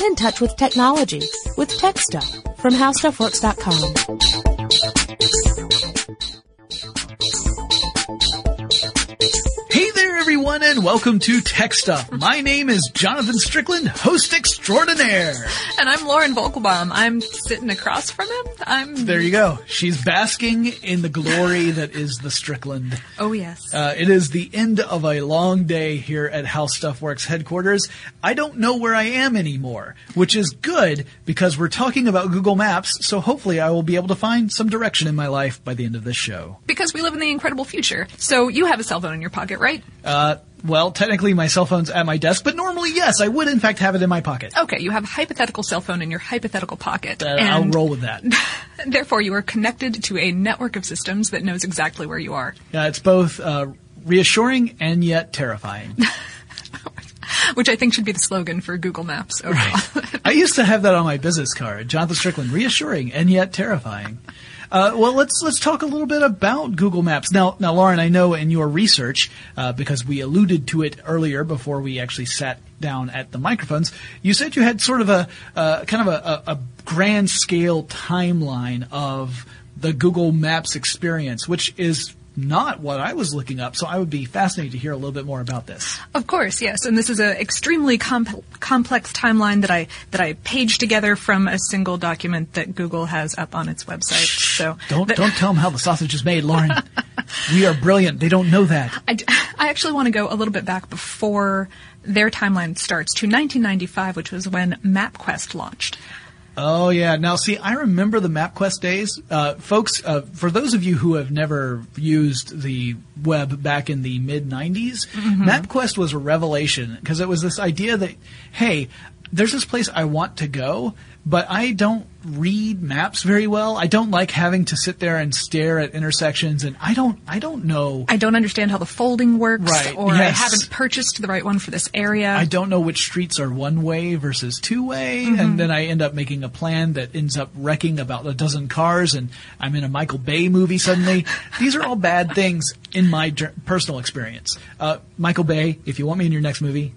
Get in touch with technology with Tech Stuff from HowStuffWorks.com. and welcome to Tech Stuff. My name is Jonathan Strickland, host extraordinaire. And I'm Lauren Vogelbaum. I'm sitting across from him. I'm. There you go. She's basking in the glory that is the Strickland. Oh yes. Uh, it is the end of a long day here at How Stuff Works headquarters. I don't know where I am anymore, which is good because we're talking about Google Maps, so hopefully I will be able to find some direction in my life by the end of this show. because we live in the incredible future. So you have a cell phone in your pocket, right? Uh, well, technically my cell phone's at my desk, but normally, yes, I would in fact have it in my pocket. Okay, you have a hypothetical cell phone in your hypothetical pocket. Uh, I'll roll with that. therefore you are connected to a network of systems that knows exactly where you are. Yeah, it's both uh, reassuring and yet terrifying. Which I think should be the slogan for Google Maps overall. I used to have that on my business card. Jonathan Strickland, reassuring and yet terrifying. Uh, well, let's let's talk a little bit about Google Maps now. Now, Lauren, I know in your research, uh, because we alluded to it earlier before we actually sat down at the microphones, you said you had sort of a uh, kind of a, a, a grand scale timeline of the Google Maps experience, which is not what I was looking up. So I would be fascinated to hear a little bit more about this. Of course, yes, and this is an extremely comp- complex timeline that I that I paged together from a single document that Google has up on its website. So Don't that- don't tell them how the sausage is made, Lauren. we are brilliant. They don't know that. I, d- I actually want to go a little bit back before their timeline starts to 1995, which was when MapQuest launched. Oh yeah. Now see, I remember the MapQuest days, uh, folks. Uh, for those of you who have never used the web back in the mid '90s, MapQuest was a revelation because it was this idea that, hey, there's this place I want to go, but I don't read maps very well. I don't like having to sit there and stare at intersections, and I don't, I don't know. I don't understand how the folding works, Right, or I haven't purchased the right one for this area. I don't know which streets are one way versus two way, Mm-hmm. and then I end up making a plan that ends up wrecking about a dozen cars, and I'm in a Michael Bay movie suddenly. These are all bad things in my personal experience. Uh, Michael Bay, if you want me in your next movie.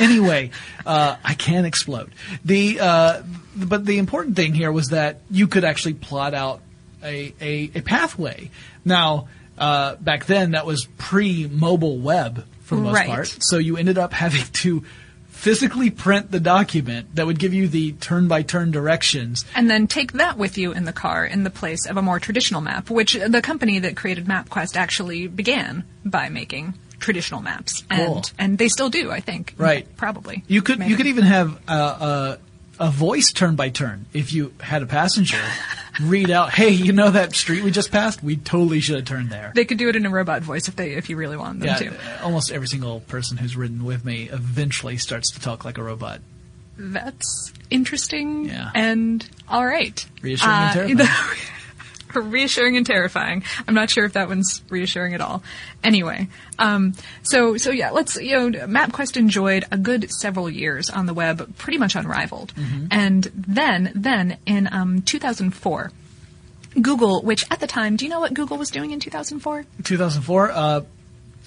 Anyway, uh, I can explode. The uh, but the important thing here was that you could actually plot out a a, a pathway. Now. Uh, back then, that was pre-mobile web for the most Right. part. So you ended up having to physically print the document that would give you the turn by turn directions. and then take that with you in the car in the place of a more traditional map, which the company that created MapQuest actually began by making traditional maps, Cool. and and they still do, I think. Right. Probably. You could Maybe. you could even have a, a, a voice turn by turn if you had a passenger read out, "Hey, you know that street we just passed? We totally should have turned there." They could do it in a robot voice if they if you really want them yeah, to. almost every single person who's ridden with me eventually starts to talk like a robot. That's interesting Yeah. and all right. Reassuring and Uh, terrifying. reassuring and terrifying. I'm not sure if that one's reassuring at all. Anyway, um, so so yeah, let's you know, MapQuest enjoyed a good several years on the web, pretty much unrivaled, Mm-hmm. and then then in um, 2004. Google, which at the time, do you know what Google was doing in 2004? 2004. Uh,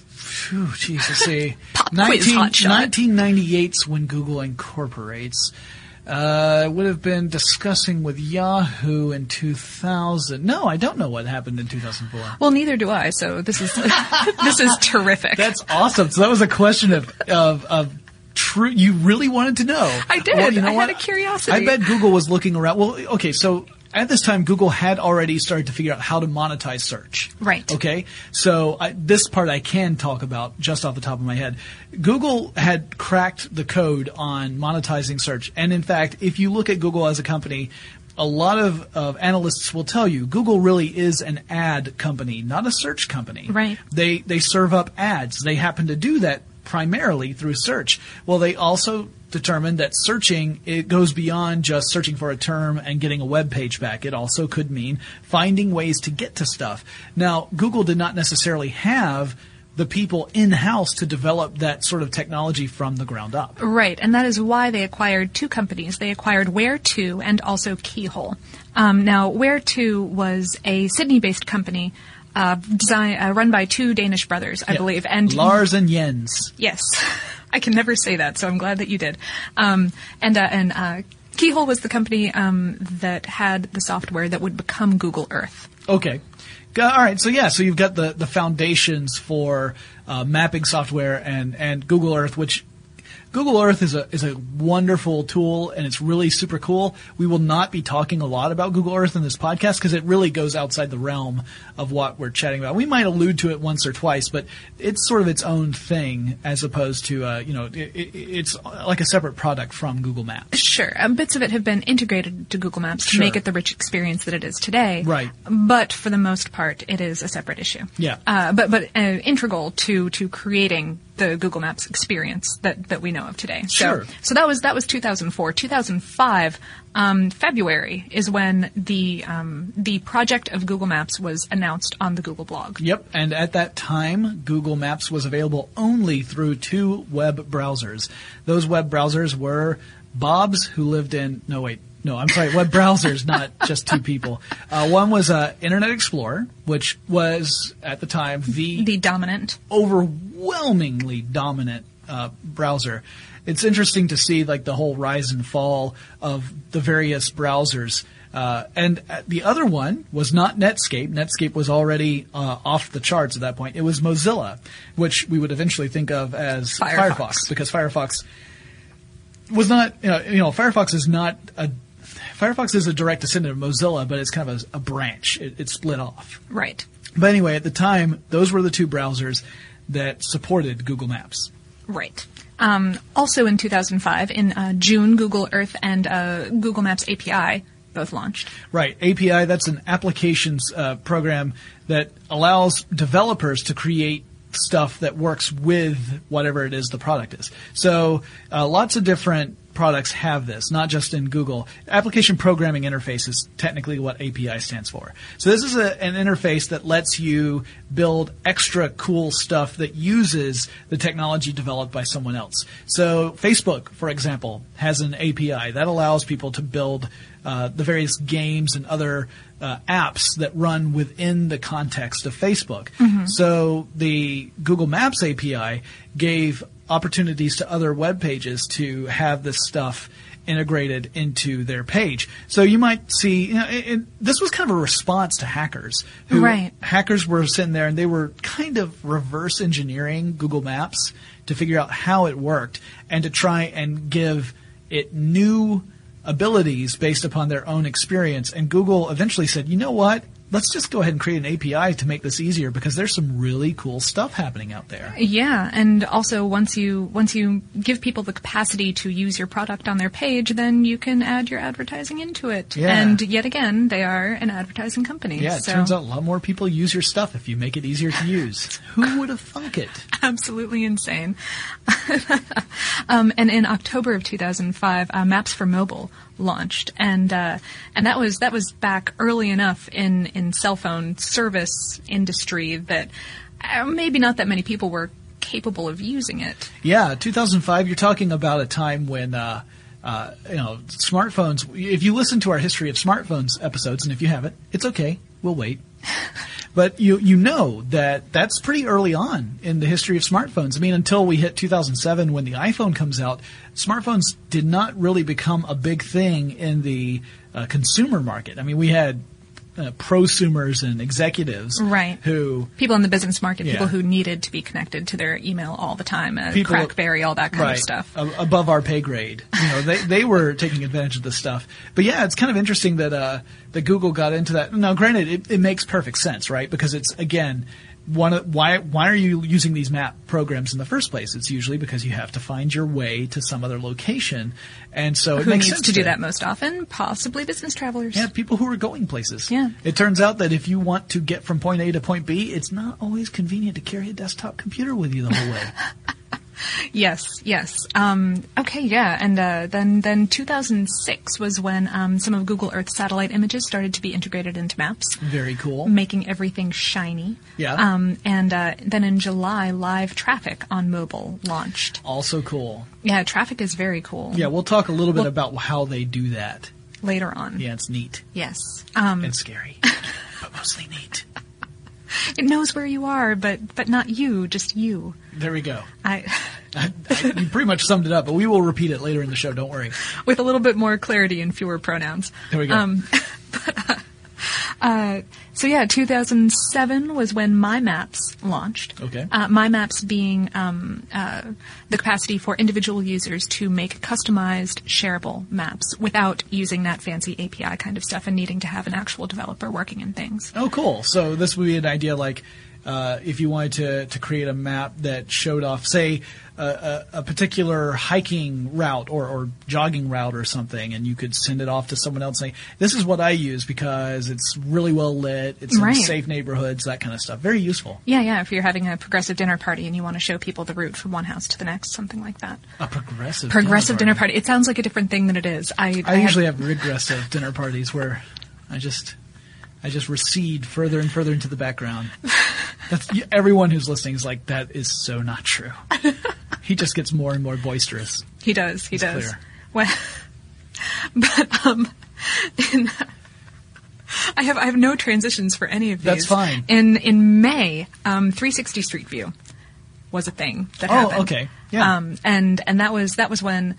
phew, geez, let's see. Pop quiz, hotshot. 1998's when Google incorporates. Uh, would have been discussing with Yahoo in 2000. No, I don't know what happened in 2004. Well, neither do I. So this is this is terrific. That's awesome. So that was a question of of, of true. You really wanted to know. I did. Well, you know I what? had a curiosity. I bet Google was looking around. Well, okay, so. At this time, Google had already started to figure out how to monetize search. Right. Okay. So I, this part I can talk about just off the top of my head. Google had cracked the code on monetizing search, and in fact, if you look at Google as a company, a lot of, of analysts will tell you Google really is an ad company, not a search company. Right. They they serve up ads. They happen to do that primarily through search. Well, they also determined that searching it goes beyond just searching for a term and getting a web page back. It also could mean finding ways to get to stuff. Now, Google did not necessarily have the people in house to develop that sort of technology from the ground up. Right, and that is why they acquired two companies. They acquired Where2 and also Keyhole. Um, now, Where2 was a Sydney-based company uh, design, uh, run by two Danish brothers, I Yeah. believe. And Lars and Jens. yes, I can never say that, so I'm glad that you did. Um, and uh, and uh, Keyhole was the company um, that had the software that would become Google Earth. Okay. All right. So yeah. So you've got the the foundations for uh, mapping software and and Google Earth, which Google Earth is a is a wonderful tool and it's really super cool. We will not be talking a lot about Google Earth in this podcast because it really goes outside the realm of what we're chatting about. We might allude to it once or twice, but it's sort of its own thing as opposed to uh, you know it, it, it's like a separate product from Google Maps. Sure, um, bits of it have been integrated to Google Maps to Sure. make it the rich experience that it is today. Right. But for the most part, it is a separate issue. Yeah. Uh, but but uh, integral to to creating the Google Maps experience that, that we know of today. Sure. So so that was that was 2004. 2005. Um, February is when the um, the project of Google Maps was announced on the Google blog. Yep, and at that time, Google Maps was available only through two web browsers. Those web browsers were Bob's, who lived in no wait, no, I'm sorry, web browsers, not just two people. Uh, one was uh, Internet Explorer, which was at the time the The dominant. overwhelmingly dominant uh, browser. It's interesting to see like the whole rise and fall of the various browsers. Uh, and uh, the other one was not Netscape. Netscape was already uh, off the charts at that point. It was Mozilla, which we would eventually think of as Firefox. Firefox, because Firefox was not, you know, you know, Firefox is not a Firefox is a direct descendant of Mozilla, but it's kind of a, a branch. It, it split off. Right. But anyway, at the time, those were the two browsers that supported Google Maps. Right. Um, also in 2005, in uh, June, Google Earth and uh, Google Maps API both launched. Right. API, that's an applications uh, program that allows developers to create stuff that works with whatever it is the product is. So uh, lots of different products have this, not just in Google. Application Programming Interface is technically what API stands for. So this is a, an interface that lets you build extra cool stuff that uses the technology developed by someone else. So Facebook, for example, has an API that allows people to build uh, the various games and other uh, apps that run within the context of Facebook. So the Google Maps API gave opportunities to other web pages to have this stuff integrated into their page. So you might see, you know, it, it, this was kind of a response to hackers. Who, Right. Hackers were sitting there and they were kind of reverse engineering Google Maps to figure out how it worked and to try and give it new abilities based upon their own experience. And Google eventually said, you know what? Let's just go ahead and create an API to make this easier because there's some really cool stuff happening out there. Yeah, and also once you once you give people the capacity to use your product on their page, then you can add your advertising into it. Yeah. And yet again, they are an advertising company. Yeah, it so turns out a lot more people use your stuff if you make it easier to use. Who would have thunk it? absolutely insane. um, and in October of 2005, uh, Maps for Mobile launched, and uh, and that was that was back early enough in in cell phone service industry that uh, maybe not that many people were capable of using it. Yeah, 2005. You're talking about a time when, uh, uh, you know, smartphones. If you listen to our history of smartphones episodes, and if you haven't, it's okay. We'll wait. but you you know that that's pretty early on in the history of smartphones. I mean, until we hit 2007 when the iPhone comes out, smartphones did not really become a big thing in the uh, consumer market. I mean, we had uh, prosumers and executives Right. who People in the business market, Yeah. people who needed to be connected to their email all the time, uh, People- CrackBerry, all that kind right, of stuff. above our pay grade. You know, they they were taking advantage of this stuff. But yeah, it's kind of interesting that uh, that Google got into that. Now, granted, it, it makes perfect sense, right? Because it's again. One, of- why why are you using these map programs in the first place? It's usually because you have to find your way to some other location, and so it makes needs sense to do that most often? Possibly business travelers. Yeah, people who are going places. Yeah. It turns out that if you want to get from point A to point B, it's not always convenient to carry a desktop computer with you the whole way. Yes, yes. Um, okay, yeah, and uh, then then 2006 was when um, some of Google Earth satellite images started to be integrated into Maps, Very cool. making everything shiny. Yeah. Um, and uh, then in July, live traffic on mobile launched. Also cool. Yeah, traffic is very cool. Yeah, we'll talk a little bit Well- about how they do that. Later on. Yeah, it's neat Yes. Um, and scary, but mostly neat. it knows where you are, but but not you, just you. There we go. I I, I, you pretty much summed it up, but we will repeat it later in the show. Don't worry. with a little bit more clarity and fewer pronouns. There we go. Um, but, uh, uh, so yeah, 2007 was when My Maps launched. Okay. Uh, My Maps being um, uh, the capacity for individual users to make customized, shareable maps without using that fancy API kind of stuff and needing to have an actual developer working in things. Oh, cool. So this would be an idea like uh, if you wanted to, to create a map that showed off, say, a, a, particular hiking route or, or jogging route or something, and you could send it off to someone else saying, "This is what I use because it's really well lit, it's Right. in safe neighborhoods, that kind of stuff." Very useful. Yeah, yeah. If you're having a progressive dinner party and you want to show people the route from one house to the next, something like that. A progressive Progressive dinner party. It sounds like a different thing than it is. I, I usually have regressive dinner parties where I just I just recede further and further into the background. That's everyone who's listening is like that is so not true. he just gets more and more boisterous. He does. He It's does. clear. Well, but um, in, I have I have no transitions for any of these. That's fine. In in May, um, 360 Street View was a thing that Oh, happened. okay. Yeah. Um, and and that was that was when.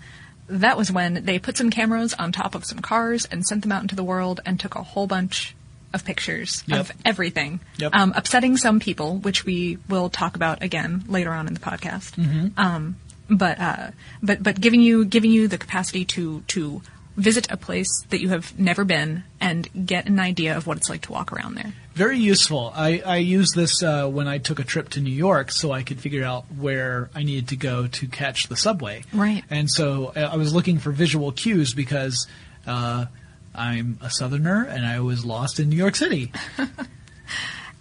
That was when they put some cameras on top of some cars and sent them out into the world and took a whole bunch of pictures Yep. of everything, Yep. um, upsetting some people, which we will talk about again later on in the podcast. Mm-hmm. Um, but uh, but but giving you giving you the capacity to to visit a place that you have never been and get an idea of what it's like to walk around there. Very useful. I, I used this uh, when I took a trip to New York so I could figure out where I needed to go to catch the subway. Right. And so uh, I was looking for visual cues because uh, I'm a southerner and I was lost in New York City.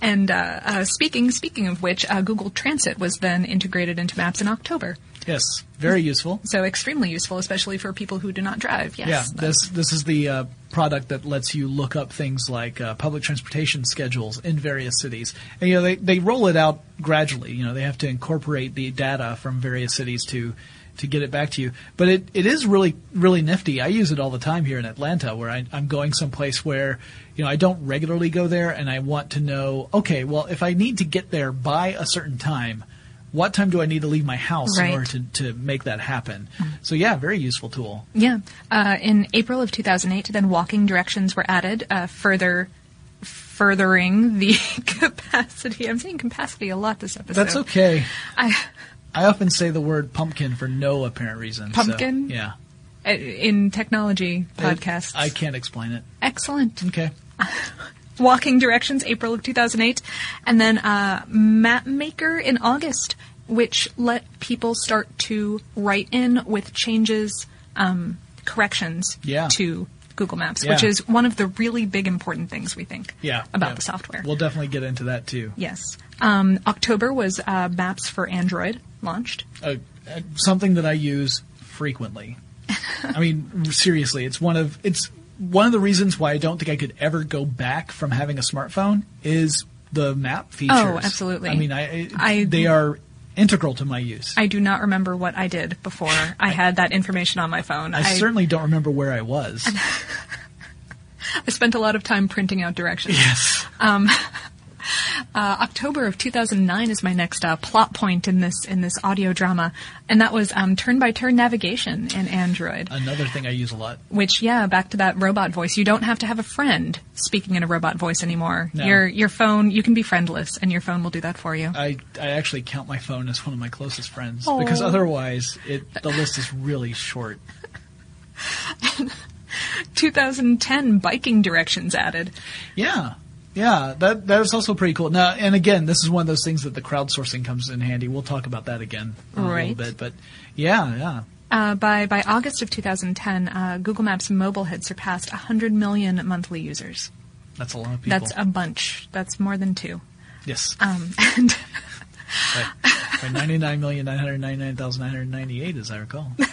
And uh, uh, speaking speaking of which, uh, Google Transit was then integrated into Maps in October. Yes, very useful. So extremely useful, especially for people who do not drive. Yes. Yeah, this this is the uh, product that lets you look up things like uh, public transportation schedules in various cities, and you know they they roll it out gradually. You know they have to incorporate the data from various cities to to get it back to you. But it, it is really really nifty. I use it all the time here in Atlanta, where I, I'm going someplace where you know I don't regularly go there, and I want to know. Okay, well if I need to get there by a certain time. What time do I need to leave my house Right. in order to, to make that happen? So yeah, very useful tool. Yeah. Uh, in April of 2008, then walking directions were added, uh, further furthering the capacity. I'm saying capacity a lot this episode. That's okay. I, I often say the word pumpkin for no apparent reason. so, Pumpkin? yeah. uh, in technology podcasts. I can't explain it. Excellent. Okay. Walking Directions, April of 2008, and then uh, Map Maker in August, which let people start to write in with changes, um, corrections Yeah. to Google Maps, Yeah. which is one of the really big important things we think Yeah. about yeah. the software. We'll definitely get into that too. yes. Um, October was uh, Maps for Android launched. Uh, uh, something that I use frequently. I mean, seriously, it's one of it's one of the reasons why I don't think I could ever go back from having a smartphone is the map features. Oh, absolutely. I mean, I, I- they are integral to my use. I do not remember what I did before I had that information on my phone. I certainly don't remember where I was. I spent a lot of time printing out directions. yes. Um, Uh, October of 2009 is my next uh, plot point in this in this audio drama, and that was um, turn-by-turn navigation in Android. Another thing I use a lot. Which, yeah, back to that robot voice. You don't have to have a friend speaking in a robot voice anymore. No. Your your phone, you can be friendless, and your phone will do that for you. I, I actually count my phone as one of my closest friends because otherwise it the list is really short. 2010 biking directions added. Yeah. Yeah, that that is also pretty cool. Now, and again, this is one of those things that the crowdsourcing comes in handy. We'll talk about that again in a little bit, but yeah, yeah. Uh, by by August of 2010, uh, Google Maps Mobile had surpassed 100 million monthly users. That's a lot of people. That's a bunch. That's more than two. yes. Um, and By, by ninety nine million nine hundred ninety nine thousand nine hundred ninety eight, as I recall.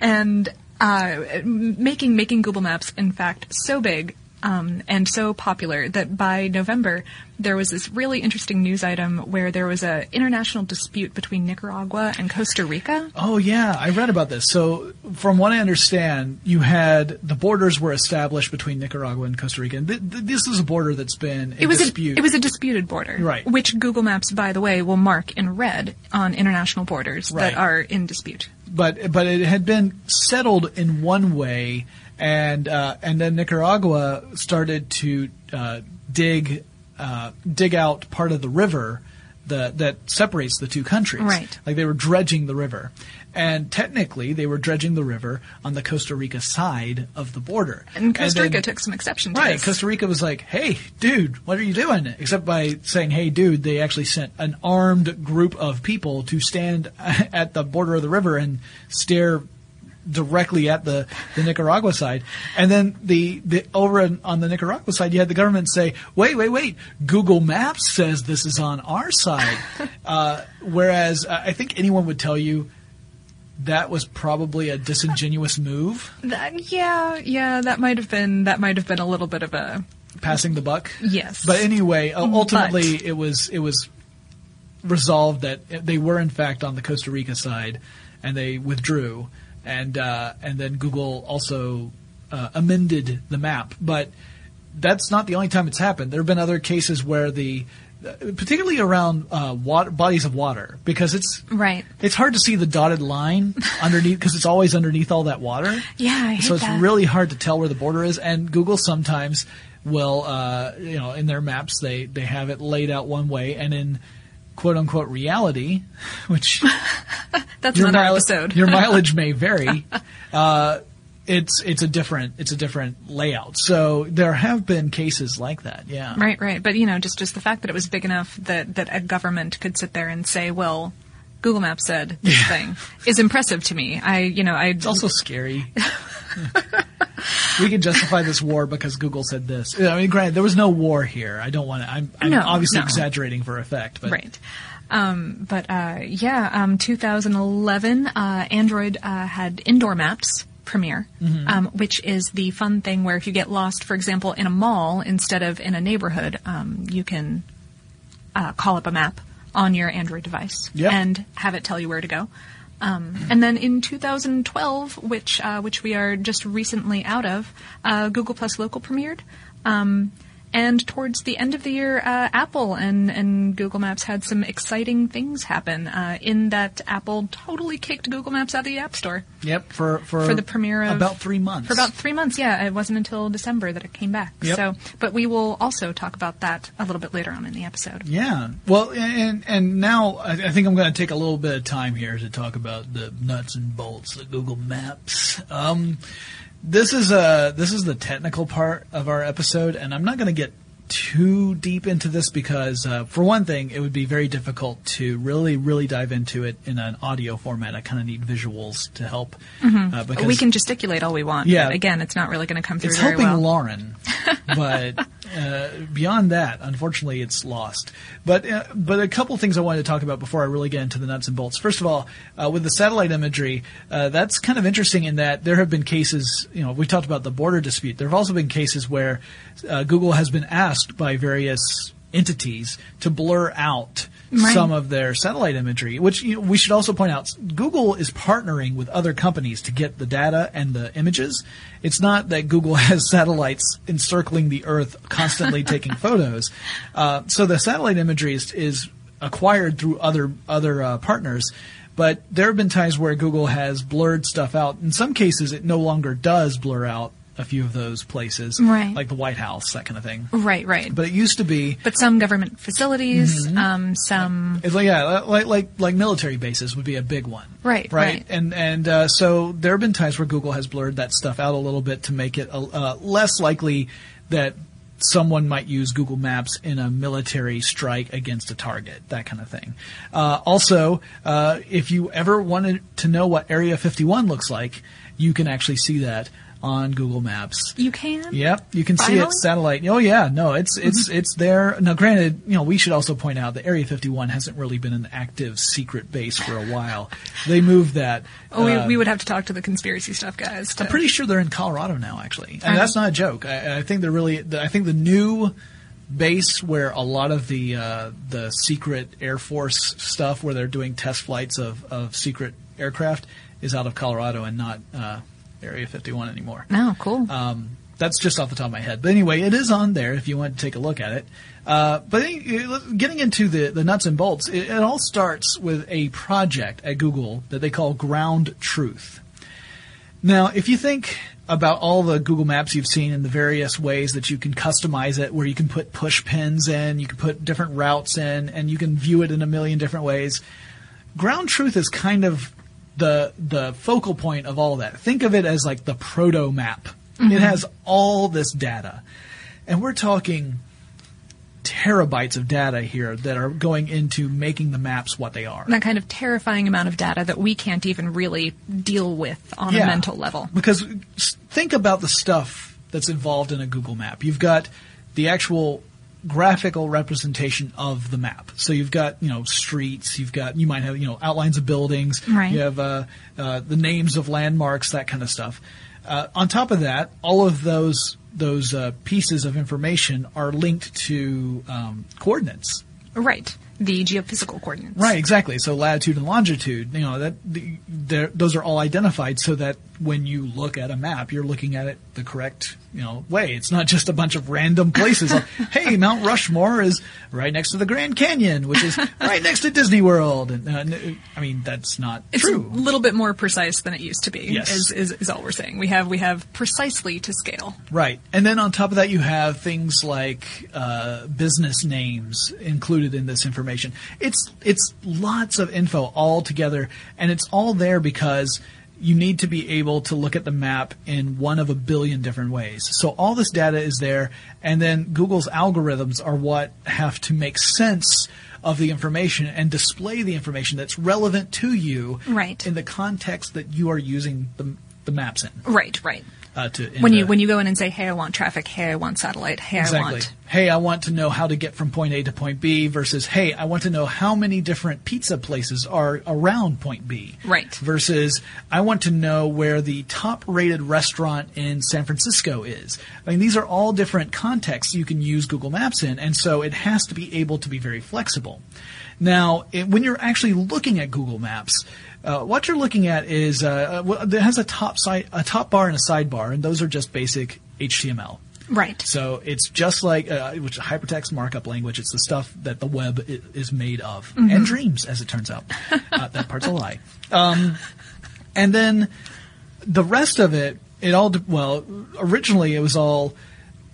and uh, making making Google Maps, in fact, so big um, and so popular that by November there was this really interesting news item where there was a international dispute between Nicaragua and Costa Rica. Oh yeah, I read about this. So from what I understand, you had the borders were established between Nicaragua and Costa Rica, and th- th- this is a border that's been in It was dispute. a it was a disputed border, Right. Which Google Maps, by the way, will mark in red on international borders Right. that are in dispute. but but it had been settled in one way, and uh, and then Nicaragua started to uh, dig uh, dig out part of the river the, that separates the two countries. Right. Like they were dredging the river. And technically, they were dredging the river on the Costa Rica side of the border. And Costa then- Rica took some exception to Right, this. Costa Rica was like, "Hey, dude, what are you doing?" Except by saying, "Hey, dude," they actually sent an armed group of people to stand at the border of the river and stare directly at the, the Nicaragua side. And then the, the over on- the Nicaragua side, you had the government say, "Wait, wait, wait! Google Maps says this is on our side." uh, whereas uh, I think anyone would tell you. That was probably a disingenuous move, That- yeah, yeah, that might have been that might have been a little bit of a passing the buck. yes. But anyway, uh, ultimately, But- it was it was resolved that they were in fact on the Costa Rica side, and they withdrew, and uh, and then Google also uh, amended the map. But that's not the only time it's happened. There have been other cases where the uh, particularly around uh, water, bodies of water because it's right. it's hard to see the dotted line underneath because it's always underneath all that water. Yeah, So it's that. really hard to tell where the border is, and Google sometimes will, uh, you know, in their maps they they have it laid out one way, and in quote unquote reality, which That's your, another mile- episode. your mileage may vary. Uh, it's it's a different it's a different layout. So there have been cases like that. Yeah. Right, right. But you know, just just the fact that it was big enough that that a government could sit there and say, "Well, Google Maps said this Yeah. thing," is impressive to me. I, you know, I It's also scary. we can justify this war because Google said this. I mean, granted, there was no war here. I don't want to. I'm, I'm No, obviously no. exaggerating for effect, but right. Um, but uh, yeah, um, 2011, uh, Android uh, had indoor maps premiere, Mm-hmm. um, which is the fun thing where if you get lost, for example, in a mall instead of in a neighborhood, um, you can uh, call up a map on your Android device Yep. and have it tell you where to go. Um, and then in 2012, which uh, which we are just recently out of, uh, Google Plus Local premiered. Um, and towards the end of the year, uh, Apple and, and Google Maps had some exciting things happen. Uh, in that Apple totally kicked Google Maps out of the App Store yep, for for, for the premiere of about three months. For about three months, yeah. It wasn't until December that it came back. Yep. So, but we will also talk about that a little bit later on in the episode. Yeah. Well, and and now I, I think I'm going to take a little bit of time here to talk about the nuts and bolts of Google Maps. Um, this is uh this is the technical part of our episode, and I'm not going to get too deep into this because, uh, for one thing, it would be very difficult to really, really dive into it in an audio format. I kind of need visuals to help. Uh, because we can gesticulate all we want. Yeah. Again, it's not really going to come through it's helping well. Lauren, but uh, beyond that, unfortunately, it's lost. But uh, but a couple things I wanted to talk about before I really get into the nuts and bolts. First of all, uh, with the satellite imagery, uh, that's kind of interesting in that there have been cases. You know, we talked about the border dispute. There have also been cases where uh, Google has been asked by various entities to blur out Right. some of their satellite imagery, which you know, we should also point out, Google is partnering with other companies to get the data and the images. It's not that Google has satellites encircling the Earth, constantly taking photos. Uh, so the satellite imagery is, is acquired through other other uh, partners. But there have been times where Google has blurred stuff out. In some cases, it no longer does blur out a few of those places, Right. like the White House, that kind of thing. Right, right. But it used to be But some government facilities, Mm-hmm. um, some It's like yeah, like like like military bases would be a big one. Right, right. right. And and uh, so there have been times where Google has blurred that stuff out a little bit to make it uh, less likely that someone might use Google Maps in a military strike against a target, that kind of thing. Uh, also, uh, if you ever wanted to know what Area 51 looks like, you can actually see that on Google Maps. you can. Yep, you can see Finally? Mm-hmm. it satellite. Oh yeah, no, it's it's it's there. Now, granted, you know we should also point out that Area 51 hasn't really been an active secret base for a while. They moved that. Oh, we, uh, we would have to talk to the conspiracy stuff guys. To, I'm pretty sure they're in Colorado now, actually, and Uh-huh. that's not a joke. I, I think they're really. I think the new base where a lot of the uh, the secret Air Force stuff, where they're doing test flights of, of secret aircraft is out of Colorado and not uh, Area 51 anymore. Oh, cool. Um, that's just off the top of my head. But anyway, it is on there if you want to take a look at it. Uh, but uh, getting into the, the nuts and bolts, it, it all starts with a project at Google that they call Ground Truth. Now, if you think about all the Google Maps you've seen and the various ways that you can customize it, where you can put push pins in, you can put different routes in, and you can view it in a million different ways. Ground Truth is kind of the the focal point of all that. Think of it as like the proto map. It mm-hmm. has all this data, and we're talking terabytes of data here that are going into making the maps what they are. that kind of terrifying amount of data that we can't even really deal with on a mental level. Because think about the stuff that's involved in a Google map. You've got the actual graphical representation of the map. So you've got, you know, streets, you've got, you might have, you know, outlines of buildings, Right. you have uh, uh, the names of landmarks, that kind of stuff. Uh, on top of that, all of those those uh, pieces of information are linked to um, coordinates. Right. The geophysical coordinates. Right, exactly. So latitude and longitude, you know, that the, those are all identified so that when you look at a map, you're looking at it the correct, you know, way. It's not just a bunch of random places. like, hey, Mount Rushmore is right next to the Grand Canyon, which is right next to Disney World. And uh, I mean, that's not It's true. a little bit more precise than it used to be. Yes. Is, is is all we're saying. We have we have precisely to scale. Right. And then on top of that, you have things like uh, business names included in this information. It's it's lots of info all together, and it's all there because you need to be able to look at the map in one of a billion different ways. So all this data is there, and then Google's algorithms are what have to make sense of the information and display the information that's relevant to you Right. in the context that you are using the, the maps in. Right. Right. Uh, to When you the- when you go in and say, "Hey, I want traffic. Hey, I want satellite. Hey, I want." Hey, I want to know how to get from point A to point B versus, hey, I want to know how many different pizza places are around point B. Right. Versus, I want to know where the top rated restaurant in San Francisco is. I mean, these are all different contexts you can use Google Maps in, and so it has to be able to be very flexible. Now, it, when you're actually looking at Google Maps, uh, what you're looking at is uh, uh, it has a top side, a top bar and a sidebar, and those are just basic HTML. Right. So it's just like uh, which hypertext markup language. It's the stuff that the web is made of, and dreams, as it turns out. uh, that part's a lie. Um, and then the rest of it, it all well, originally it was all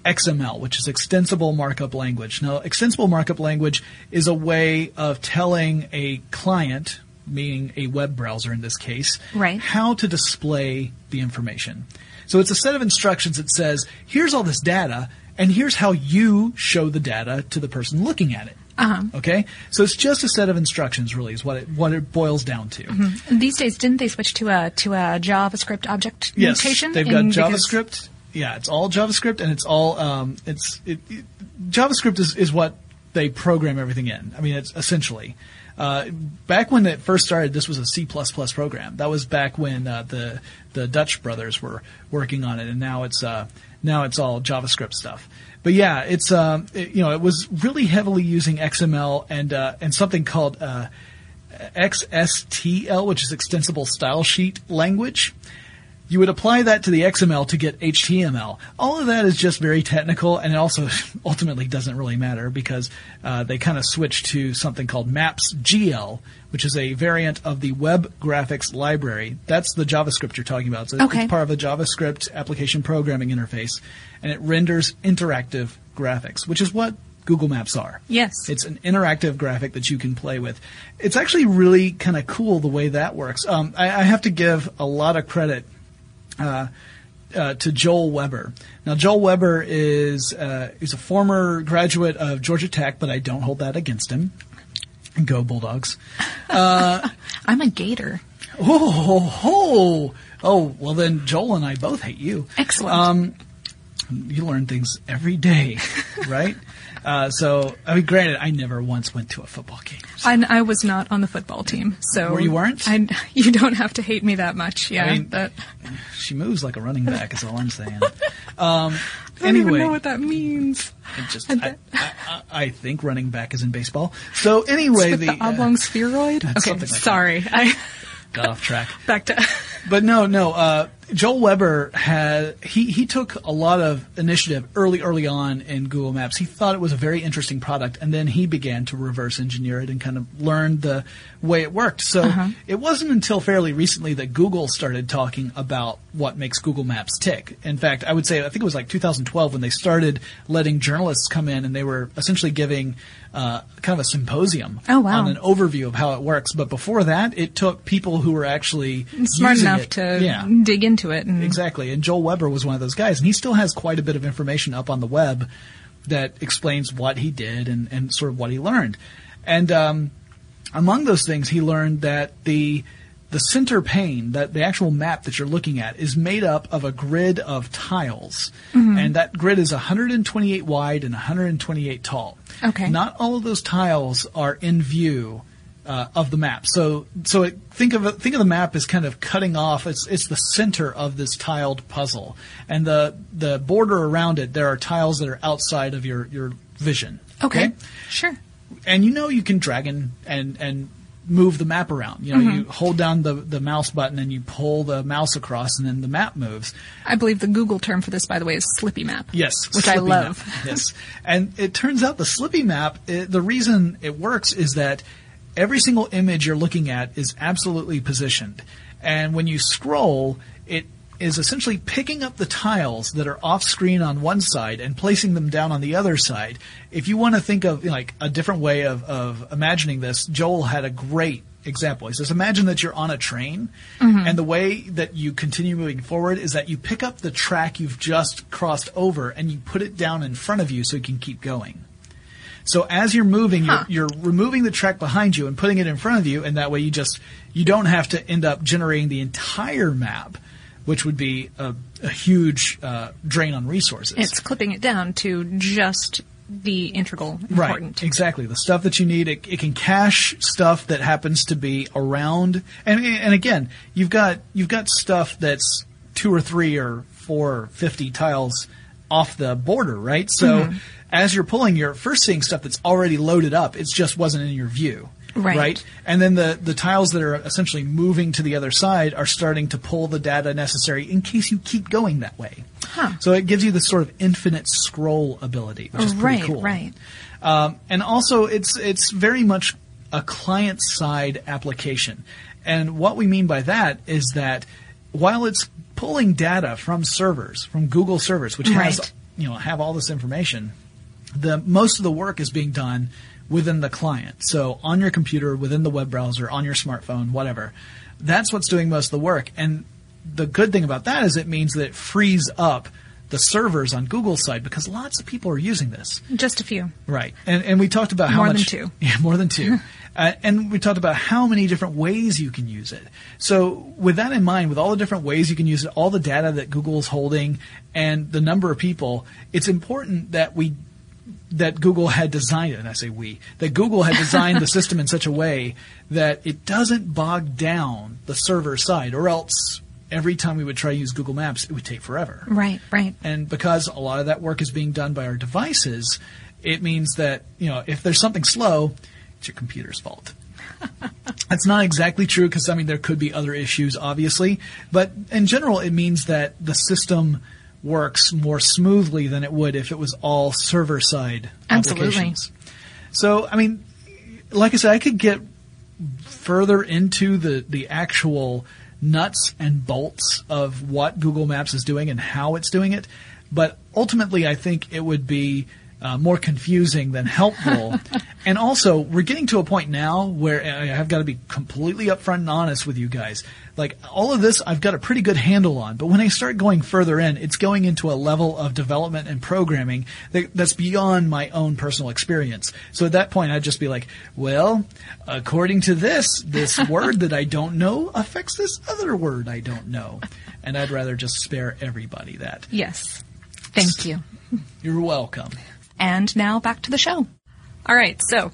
XML, which is extensible markup language. Now, extensible markup language is a way of telling a client, meaning a web browser in this case, Right. how to display the information. So it's a set of instructions that says, here's all this data, and here's how you show the data to the person looking at it. Uh-huh. Okay? So it's just a set of instructions, really, is what it, what it boils down to. And these days, didn't they switch to a to a JavaScript object Yes, notation? they've got JavaScript. Yeah, it's all JavaScript, and it's all um, it's it, it, JavaScript is, is what they program everything in. I mean, it's essentially. Uh, back when it first started, this was a C++ program. That was back when uh, the the Dutch brothers were working on it, and now it's uh, now it's all JavaScript stuff. But yeah, it's um, it, you know it was really heavily using XML and uh, and something called uh, XSTL, which is Extensible Style Sheet Language. You would apply that to the XML to get HTML. All of that is just very technical, and it also ultimately doesn't really matter because uh, they kind of switched to something called Maps GL, which is a variant of the Web Graphics Library. That's the JavaScript you're talking about. So Okay. it's part of a JavaScript application programming interface, and it renders interactive graphics, which is what Google Maps are. Yes. It's an interactive graphic that you can play with. It's actually really kind of cool the way that works. Um, I, I have to give a lot of credit uh, uh, to Joel Webber. Now, Joel Webber is uh, is a former graduate of Georgia Tech, but I don't hold that against him. Go Bulldogs! I'm a gator. Oh, ho, ho. oh, well then Joel and I both hate you. Excellent. Um, you learn things every day, right? Uh, so, I mean, granted, I never once went to a football game. And I was not on the football team, so Were you weren't? I, you don't have to hate me that much. Yeah, I mean, that, She moves like a running back, is all I'm saying. Um, I don't anyway, even know what that means. it just, I I, I, I, I think running back is in baseball. So anyway, the, the, uh, oblong spheroid. Okay, like that. sorry. I got off track. Back to But no, no. Uh, Joel Webber had he he took a lot of initiative early early on in Google Maps. He thought it was a very interesting product, and then he began to reverse engineer it and kind of learn the way it worked. So it wasn't until fairly recently that Google started talking about what makes Google Maps tick. In fact, I would say I think it was like 2012 when they started letting journalists come in and they were essentially giving uh, kind of a symposium Oh, wow. on an overview of how it works. But before that, it took people who were actually smart enough it. to yeah. dig into it and Exactly. And Joel Webber was one of those guys. And he still has quite a bit of information up on the web that explains what he did and, and sort of what he learned. And um, among those things, he learned that the the center pane, that the actual map that you're looking at, is made up of a grid of tiles, and that grid is 128 wide and 128 tall. Okay. Not all of those tiles are in view uh, of the map. So, so it, think of think of the map as kind of cutting off. It's it's the center of this tiled puzzle, and the the border around it. There are tiles that are outside of your your vision. okay. Sure. and you know you can drag and and and move the map around. You know, you hold down the the mouse button and you pull the mouse across, and then the map moves. I believe the Google term for this, by the way, is Slippy Map. Yes, Which I love. Yes, and it turns out the Slippy map. It, the reason it works is that every single image you're looking at is absolutely positioned, and when you scroll, it is essentially picking up the tiles that are off screen on one side and placing them down on the other side. If you want to think of like a different way of, of imagining this, Joel had a great example. He says, imagine that you're on a train, mm-hmm. and the way that you continue moving forward is that you pick up the track you've just crossed over and you put it down in front of you so you can keep going. So as you're moving, Huh. you're, you're removing the track behind you and putting it in front of you, and that way you just you don't have to end up generating the entire map, which would be a, a huge uh, drain on resources. It's clipping it down to just the integral important. Right, exactly. The stuff that you need, it, it can cache stuff that happens to be around, and and again, you've got you've got stuff that's two or three or four or fifty tiles off the border, right? So Mm-hmm. as you're pulling, you're first seeing stuff that's already loaded up. It just wasn't in your view. Right. And then the, the tiles that are essentially moving to the other side are starting to pull the data necessary in case you keep going that way. Huh. So it gives you this sort of infinite scroll ability, which is pretty right, cool. right. Um, and also, it's it's very much a client side application. And what we mean by that is that while it's pulling data from servers, from Google servers, which has Right. you know have all this information, the most of the work is being done within the client. So on your computer, within the web browser, on your smartphone, whatever. That's what's doing most of the work. And the good thing about that is it means that it frees up the servers on Google's side because lots of people are using this. Just a few. Right. And and we talked about how More than two. Yeah, more than two. uh, and we talked about how many different ways you can use it. So with that in mind, with all the different ways you can use it, all the data that Google's holding and the number of people, it's important that we that Google had designed it, and I say we, that Google had designed the system in such a way that it doesn't bog down the server side, or else every time we would try to use Google Maps, it would take forever. Right, right. And because a lot of that work is being done by our devices, it means that, you know, if there's something slow, it's your computer's fault. That's not exactly true because, I mean, there could be other issues, obviously. But in general, it means that the system works more smoothly than it would if it was all server side Absolutely. applications. So, I mean, like I said, I could get further into the, the actual nuts and bolts of what Google Maps is doing and how it's doing it, but ultimately I think it would be uh, more confusing than helpful. and also, we're getting to a point now where I have got to be completely upfront and honest with you guys. Like, all of this I've got a pretty good handle on, but when I start going further in, it's going into a level of development and programming that, that's beyond my own personal experience. So at that point, I'd just be like, well, according to this, this word that I don't know affects this other word I don't know. And I'd rather just spare everybody that. Yes. Thank you. You're welcome. And now back to the show. All right, so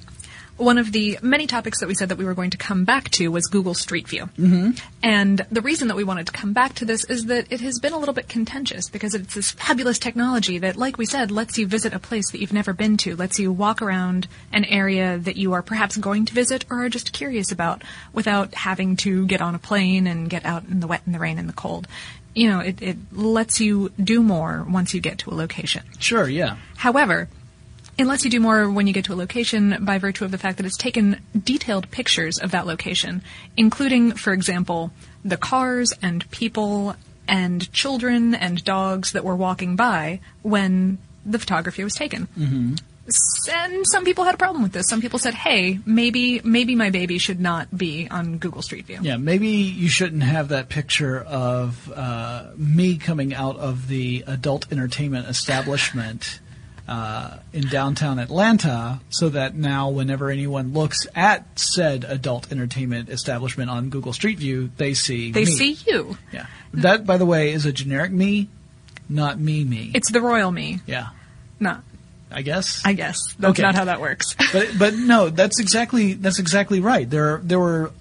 one of the many topics that we said that we were going to come back to was Google Street View. Mm-hmm. And the reason that we wanted to come back to this is that it has been a little bit contentious because it's this fabulous technology that, like we said, lets you visit a place that you've never been to, lets you walk around an area that you are perhaps going to visit or are just curious about without having to get on a plane and get out in the wet and the rain and the cold. You know, it, it lets you do more once you get to a location. Sure, yeah. However, it lets you do more when you get to a location by virtue of the fact that it's taken detailed pictures of that location, including, for example, the cars and people and children and dogs that were walking by when the photography was taken. Mm-hmm. And some people had a problem with this. Some people said, "Hey, maybe maybe my baby should not be on Google Street View." Yeah, maybe you shouldn't have that picture of uh, me coming out of the adult entertainment establishment uh, in downtown Atlanta, so that now whenever anyone looks at said adult entertainment establishment on Google Street View, they see They me. see you. Yeah, that by the way is a generic me, not me me. It's the royal me. yeah, Not, I guess. I guess. That's Okay. not how that works. but but no, that's exactly that's exactly right. There there were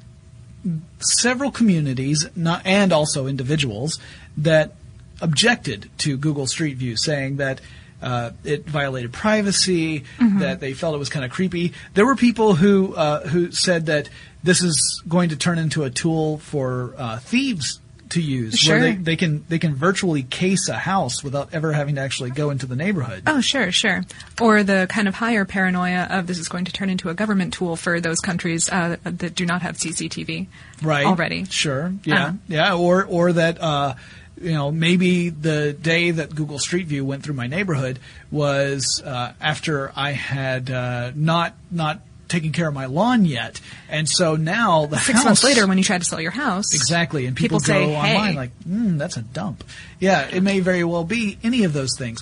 several communities, not and also individuals that objected to Google Street View, saying that. Uh, it violated privacy. That they felt it was kind of creepy. There were people who uh, who said that this is going to turn into a tool for uh, thieves to use, Sure. where they, they can they can virtually case a house without ever having to actually go into the neighborhood. Oh, sure, sure. Or the kind of higher paranoia of this is going to turn into a government tool for those countries uh, that do not have CCTV right already. Sure. Yeah. Uh. yeah. Or or that uh, you know maybe the day that Google Street View went through my neighborhood was uh, after I had uh, not not taken care of my lawn yet, and so now the Six house, months later, when you try to sell your house, Exactly, and people, People go say, "Hey." online like, mm, "That's a dump." Yeah, it may very well be any of those things.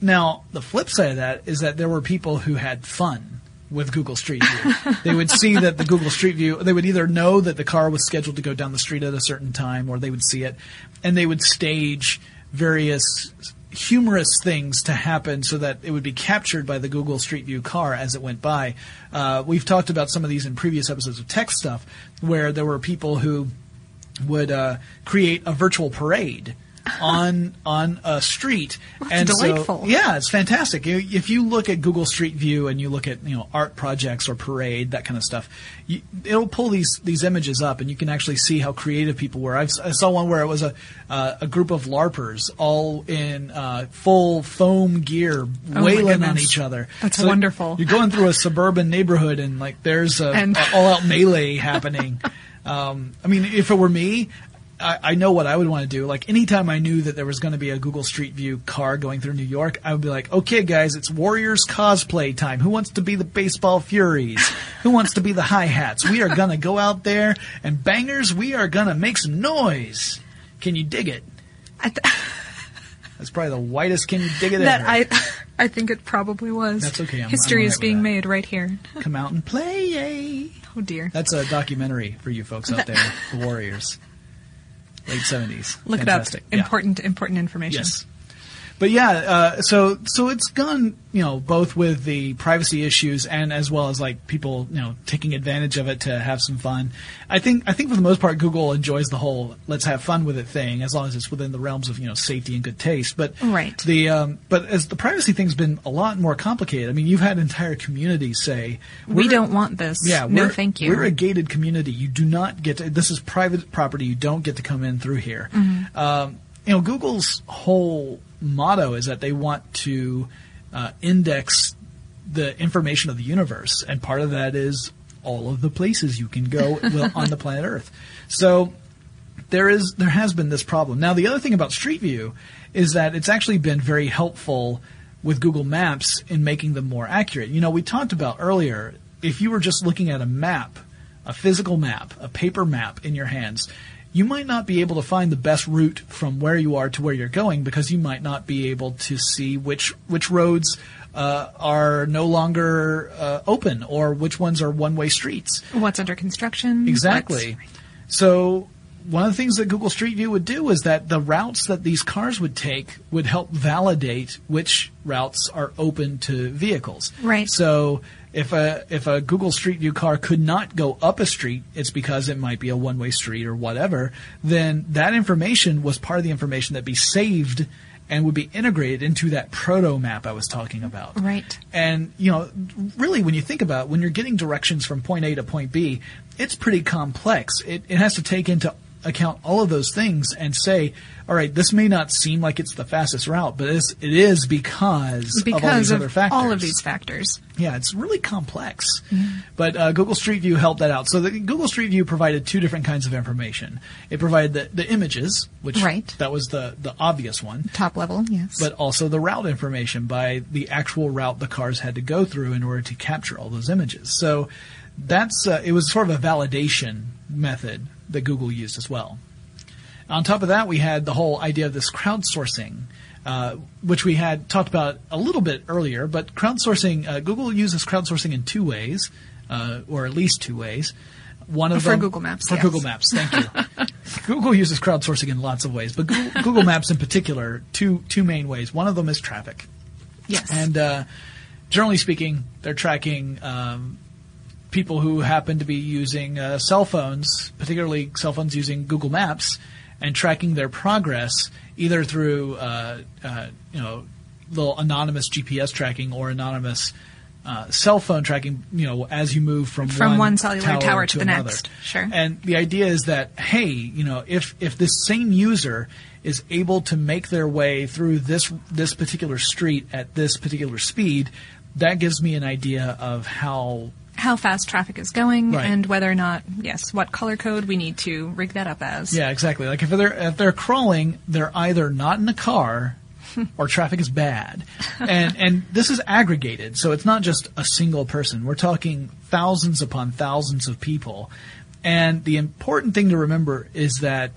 Now, the flip side of that is that there were people who had fun with Google Street View. they would see that the Google Street View, they would either know that the car was scheduled to go down the street at a certain time, or they would see it, and they would stage various humorous things to happen so that it would be captured by the Google Street View car as it went by. Uh, we've talked about some of these in previous episodes of Tech Stuff, where there were people who would uh, create a virtual parade on on a street, and delightful. so yeah, it's fantastic. If you look at Google Street View and you look at you know art projects or parade that kind of stuff, you, it'll pull these these images up, and you can actually see how creative people were. I've, I saw one where it was a uh, a group of larpers all in uh, full foam gear, Oh wailing on each other. That's wonderful. You're going through a suburban neighborhood, and like there's a, And- a all out melee happening. Um, I mean, if it were me, I, I know what I would want to do. Like anytime I knew that there was going to be a Google Street View car going through New York, I would be like, okay, guys, it's Warriors cosplay time. Who wants to be the baseball Furies? Who wants to be the hi hats? We are going to go out there and bangers. We are going to make some noise. Can you dig it? I th- That's probably the whitest can you dig it that ever. I, I think it probably was. That's okay, I'm- History I'm is being made right here. Come out and play, yay. Oh dear. That's a documentary for you folks out there, the Warriors. Late 70s. Look Fantastic. it up. Yeah. Important, important information. Yes. But yeah, uh, so so it's gone, you know, both with the privacy issues and as well as like people, you know, taking advantage of it to have some fun. I think I think for the most part, Google enjoys the whole "let's have fun with it" thing, as long as it's within the realms of you know safety and good taste. But Right. the um, but as the privacy thing's been a lot more complicated. I mean, you've had entire communities say We don't want this. yeah, no, thank you. We're a gated community. You do not get to, this is private property. You don't get to come in through here. Mm-hmm. Um, you know, Google's whole motto is that they want to uh, index the information of the universe, and part of that is all of the places you can go on the planet Earth. So there is there has been this problem. Now the other thing about Street View is that it's actually been very helpful with Google Maps in making them more accurate. You know, we talked about earlier if you were just looking at a map, a physical map, a paper map in your hands, you might not be able to find the best route from where you are to where you're going because you might not be able to see which which roads uh, are no longer uh, open or which ones are one-way streets. What's under construction? Exactly. So one of the things that Google Street View would do is that the routes that these cars would take would help validate which routes are open to vehicles. Right. So if a if a Google Street View car could not go up a street, it's because it might be a one way street or whatever. Then that information was part of the information that be saved and would be integrated into that proto map I was talking about. Right. And you know, really, when you think about it, when you're getting directions from point A to point B, it's pretty complex. It, it has to take into account all of those things and say, all right, this may not seem like it's the fastest route, but it's, it is because, of all these of other factors. all of these factors. Yeah, it's really complex. But uh, Google Street View helped that out. So the Google Street View provided two different kinds of information. It provided the, the images, which Right. that was the, the obvious one, Top level, yes. but also the route information by the actual route the cars had to go through in order to capture all those images. So that's uh, it was sort of a validation method that Google used as well. On top of that, we had the whole idea of this crowdsourcing, uh, which we had talked about a little bit earlier. But crowdsourcing, uh, Google uses crowdsourcing in two ways, uh, or at least two ways. One of them For them Google Maps, For yes. Google Maps, thank you. Google uses crowdsourcing in lots of ways, but Google, Google Maps in particular, two two main ways. One of them is traffic. yes. And uh, generally speaking, they're tracking um, people who happen to be using uh, cell phones, particularly cell phones using Google Maps, and tracking their progress either through uh, uh, you know little anonymous GPS tracking or anonymous. Uh, cell phone tracking, you know, as you move from From one, one cellular tower to the another. next. Sure. And the idea is that, hey, you know, if if this same user is able to make their way through this this particular street at this particular speed, that gives me an idea of how how fast traffic is going Right. and whether or not, yes, what color code we need to rig that up as. yeah, exactly. Like if they're if they're crawling, they're either not in a car or traffic is bad. And and this is aggregated, so it's not just a single person. We're talking thousands upon thousands of people. And the important thing to remember is that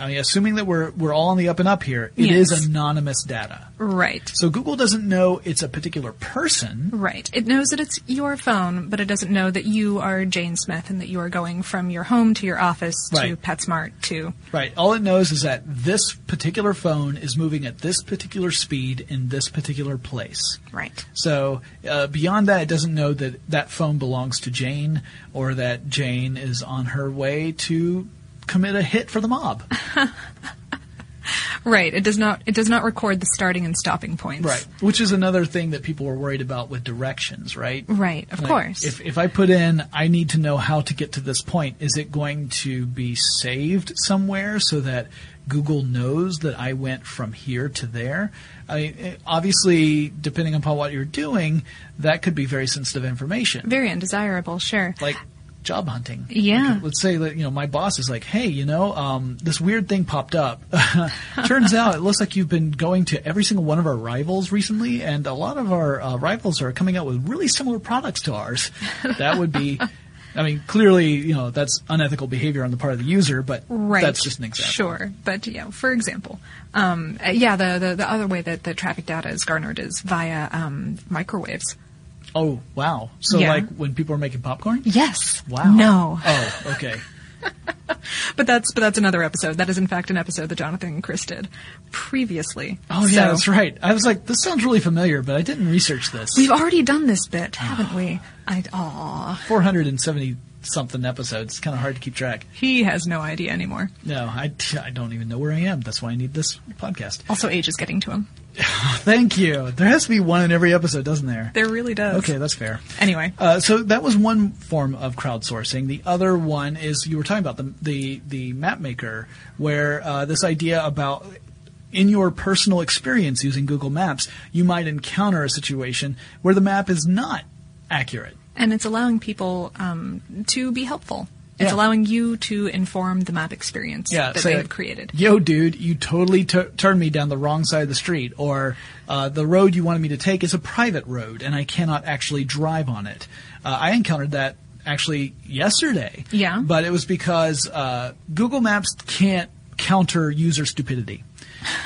I mean, assuming that we're we're all on the up and up here, it is Yes. anonymous data. Right. So Google doesn't know it's a particular person. Right. It knows that it's your phone, but it doesn't know that you are Jane Smith and that you are going from your home to your office to Right. PetSmart to. Right. All it knows is that this particular phone is moving at this particular speed in this particular place. Right. So uh, beyond that, it doesn't know that that phone belongs to Jane or that Jane is on her way to commit a hit for the mob. Right. It does not. It does not record the starting and stopping points. Right. Which is another thing that people were worried about with directions, right? Right. Of Like, course. If, if I put in, I need to know how to get to this point, is it going to be saved somewhere so that Google knows that I went from here to there? I obviously, depending upon what you're doing, that could be very sensitive information. Very undesirable. Sure. like job hunting. Yeah. Like, let's say that you know my boss is like, hey, you know, um, this weird thing popped up. Turns out it looks like you've been going to every single one of our rivals recently, and a lot of our uh, rivals are coming out with really similar products to ours. That would be. I mean, clearly, you know, that's unethical behavior on the part of the user, but Right. that's just an example. Sure, but yeah, for example, um, uh, yeah, the, the the other way that the traffic data is garnered is via um, microwaves. Oh, wow. So, Yeah. like when people are making popcorn? Yes. Wow. No. Oh, okay. But that's but that's another episode. That is in fact an episode that Jonathan and Chris did previously. Oh, yeah, So, that's right. I was like, this sounds really familiar, but I didn't research this. We've already done this bit, haven't we? I aw. 470 something episodes. It's kind of hard to keep track. He has no idea anymore. No, I, I don't even know where I am. That's why I need this podcast. Also, age is getting to him. Thank you. There has to be one in every episode, doesn't there? There really does. Okay, that's fair. Anyway, Uh, so that was one form of crowdsourcing. The other one is you were talking about the the, the map maker, where uh, this idea about in your personal experience using Google Maps, you might encounter a situation where the map is not accurate. and it's allowing people um, to be helpful. It's Yeah. allowing you to inform the map experience Yeah, that say, they have created. Yo, dude, you totally t- turned me down the wrong side of the street, or uh, the road you wanted me to take is a private road, and I cannot actually drive on it. Uh, I encountered that actually yesterday. Yeah. but it was because uh, Google Maps can't counter user stupidity.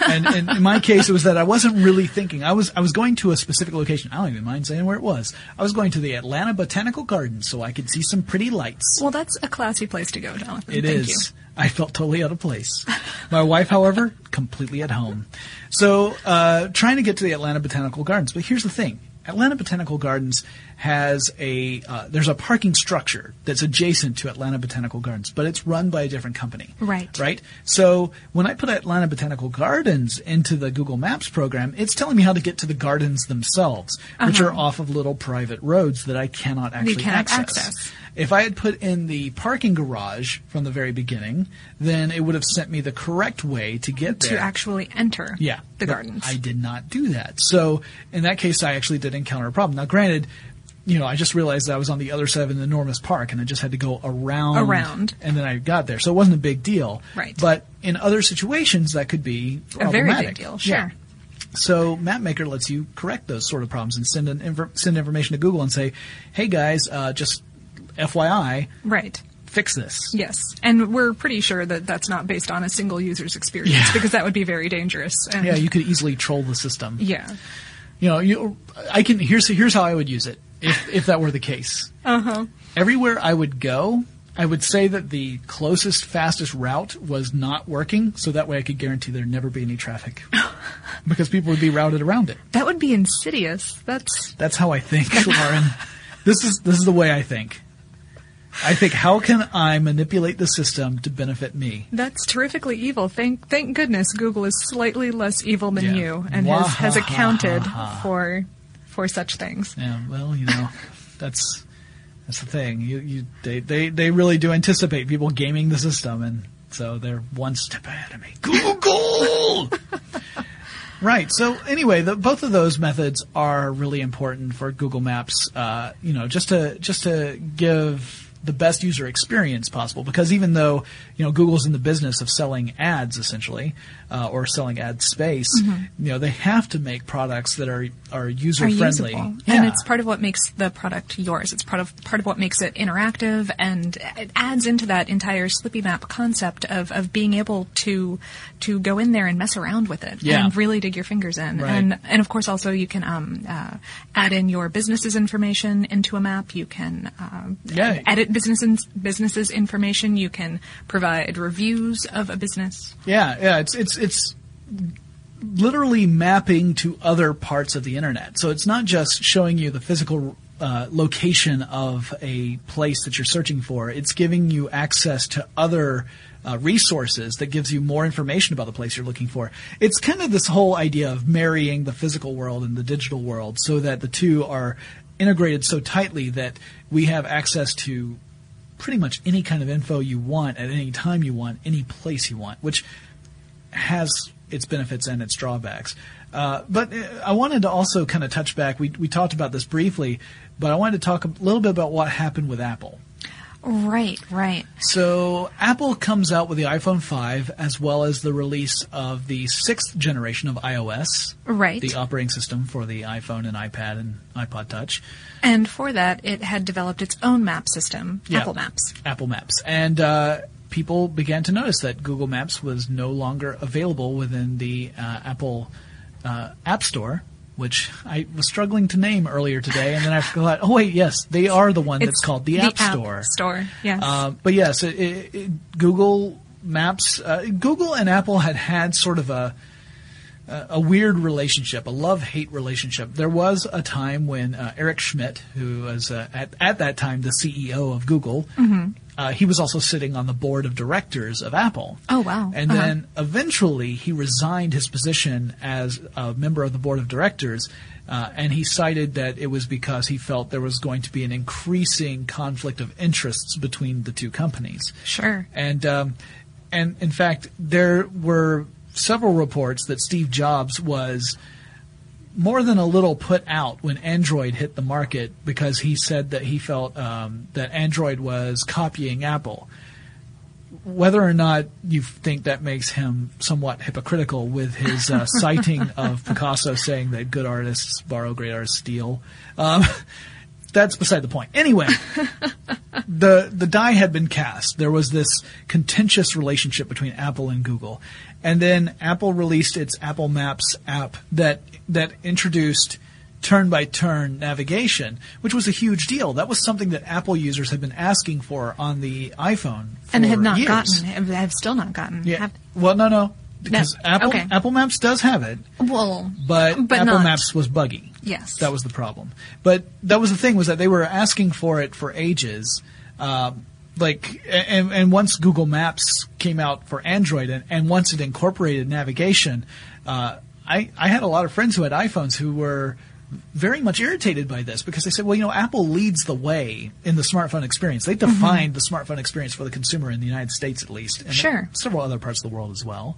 And, and in my case, it was that I wasn't really thinking. I was I was going to a specific location. I don't even mind saying where it was. I was going to the Atlanta Botanical Gardens so I could see some pretty lights. Well, that's a classy place to go, Jonathan. It Thank is. you. I felt totally out of place. My wife, however, completely at home. So, uh, trying to get to the Atlanta Botanical Gardens. But here's the thing. Atlanta Botanical Gardens has a uh, there's a parking structure that's adjacent to Atlanta Botanical Gardens, but it's run by a different company. Right. Right. So when I put Atlanta Botanical Gardens into the Google Maps program, it's telling me how to get to the gardens themselves, which are off of little private roads that I cannot actually cannot access. If I had put in the parking garage from the very beginning, then it would have sent me the correct way to get to there. actually enter Yeah, the gardens. I did not do that. So in that case, I actually did encounter a problem. Now, granted, you know, I just realized I was on the other side of an enormous park, and I just had to go around, Around. and then I got there. So it wasn't a big deal. Right. But in other situations, that could be a very big deal. Yeah. Sure. So MapMaker lets you correct those sort of problems and send an infor- send information to Google and say, "Hey guys, uh, just FYI, Right. fix this." Yes, and we're pretty sure that that's not based on a single user's experience Yeah. because that would be very dangerous. And Yeah, you could easily troll the system. yeah. You know, you, I can. Here's here's how I would use it if if that were the case. Uh huh. Everywhere I would go, I would say that the closest, fastest route was not working, so that way I could guarantee there'd never be any traffic because people would be routed around it. That would be insidious. That's That's how I think, Lauren. this is this is the way I think. I think how can I manipulate the system to benefit me? that's terrifically evil. Thank thank goodness Google is slightly less evil than Yeah. you and has, has accounted for for such things. Yeah, well, you know, that's that's the thing. You, you they, they they really do anticipate people gaming the system, and so they're one step ahead of me. Google. right. So anyway, the, both of those methods are really important for Google Maps. Uh, you know, just to just to give the best user experience possible because even though you know Google's in the business of selling ads essentially uh, or selling ad space, you know they have to make products that are are user Mm-hmm. Friendly. usable. And it's part of what makes the product yours. It's part of part of what makes it interactive and it adds into that entire Slippy Map concept of, of being able to to go in there and mess around with it Yeah. and really dig your fingers in. Right. And and of course also you can um, uh, add in your business's information into a map. You can um, Yeah. edit businesses businesses information. You can provide reviews of a business. Yeah, yeah, it's it's it's literally mapping to other parts of the internet. So it's not just showing you the physical uh, location of a place that you're searching for. It's giving you access to other uh, resources that gives you more information about the place you're looking for. It's kind of this whole idea of marrying the physical world and the digital world so that the two are integrated so tightly that we have access to pretty much any kind of info you want at any time you want, any place you want, which has its benefits and its drawbacks. Uh, but uh, I wanted to also kind of touch back. We we talked about this briefly, but I wanted to talk a little bit about what happened with Apple. Right, right. So Apple comes out with the iPhone 5 as well as the release of the sixth generation of iOS, Right. the operating system for the iPhone and iPad and iPod Touch. And for that, it had developed its own map system, Yeah. Apple Maps. Apple Maps. And uh, people began to notice that Google Maps was no longer available within the uh, Apple uh, App Store, which I was struggling to name earlier today. And then I thought, oh, wait, yes, they are the one that's called the, App Store. Store, yes. Uh, but yes, it, it, it, Google Maps, uh, Google and Apple had had sort of a a a weird relationship, a love-hate relationship. There was a time when uh, Eric Schmidt, who was uh, at at that time the CEO of Google, uh, he was also sitting on the board of directors of Apple. Oh, wow. And Uh-huh. then eventually he resigned his position as a member of the board of directors. Uh, and he cited that it was because he felt there was going to be an increasing conflict of interests between the two companies. Sure. And um, and in fact, there were several reports that Steve Jobs was more than a little put out when Android hit the market because he said that he felt um, that Android was copying Apple. Whether or not you think that makes him somewhat hypocritical with his uh, citing of Picasso saying that good artists borrow, great artists steal, um, that's beside the point. Anyway, the the die had been cast. There was this contentious relationship between Apple and Google, and then Apple released its Apple Maps app that that introduced turn by turn navigation, which was a huge deal. That was something that Apple users had been asking for on the iPhone for and had not years. gotten, have, have still not gotten. Yeah. Have- well, no, no. Because Apple okay. Apple Maps does have it, well, but, But Apple not- Maps was buggy. Yes. That was the problem. But that was the thing was that they were asking for it for ages. Um, like, and, and once Google Maps came out for Android and, and once it incorporated navigation, uh, I, I had a lot of friends who had iPhones who were very much irritated by this because they said, well, you know, Apple leads the way in the smartphone experience. They defined the smartphone experience for the consumer in the United States, at least, and Sure. several other parts of the world as well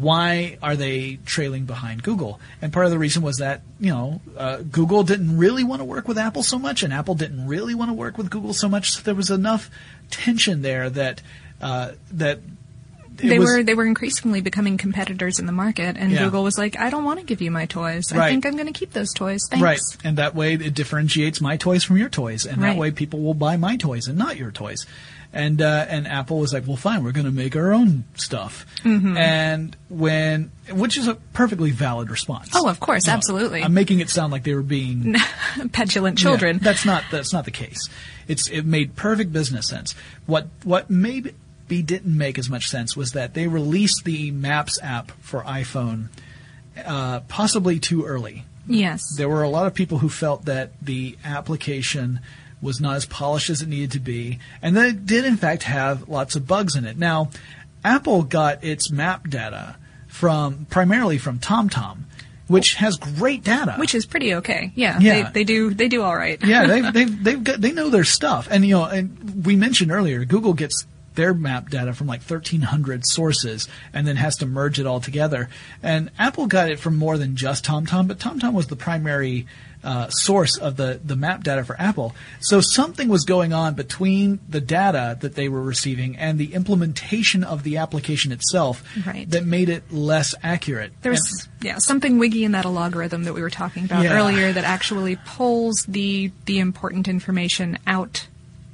why are they trailing behind Google? And part of the reason was that you know uh, Google didn't really want to work with Apple so much, and Apple didn't really want to work with Google so much. So there was enough tension there that uh, that they was, were they were increasingly becoming competitors in the market, and Yeah. Google was like, "I don't want to give you my toys. I Right. think I'm going to keep those toys. Thanks." right, and that way it differentiates my toys from your toys, and that way people will buy my toys and not your toys. And uh, and Apple was like, well, fine, we're going to make our own stuff. Mm-hmm. And when, which is a perfectly valid response. Oh, of course, No, absolutely. I'm making it sound like they were being Petulant children. Yeah, that's not that's not the case. It's it made perfect business sense. What what maybe didn't make as much sense was that they released the Maps app for iPhone uh, possibly too early. yes. There were a lot of people who felt that the application was not as polished as it needed to be, and that it did in fact have lots of bugs in it. Now, Apple got its map data from primarily from TomTom, which has great data. Which is pretty okay. Yeah. Yeah. They, they do they do all right. yeah, they've they've they've got they know their stuff, and you know, and we mentioned earlier, Google gets their map data from like 1,300 sources, and then has to merge it all together. And Apple got it from more than just TomTom, but TomTom was the primary uh, source of the the map data for Apple. So something was going on between the data that they were receiving and the implementation of the application itself Right. that made it less accurate. There And- was yeah something wiggy in that algorithm that we were talking about Yeah. earlier that actually pulls the the important information out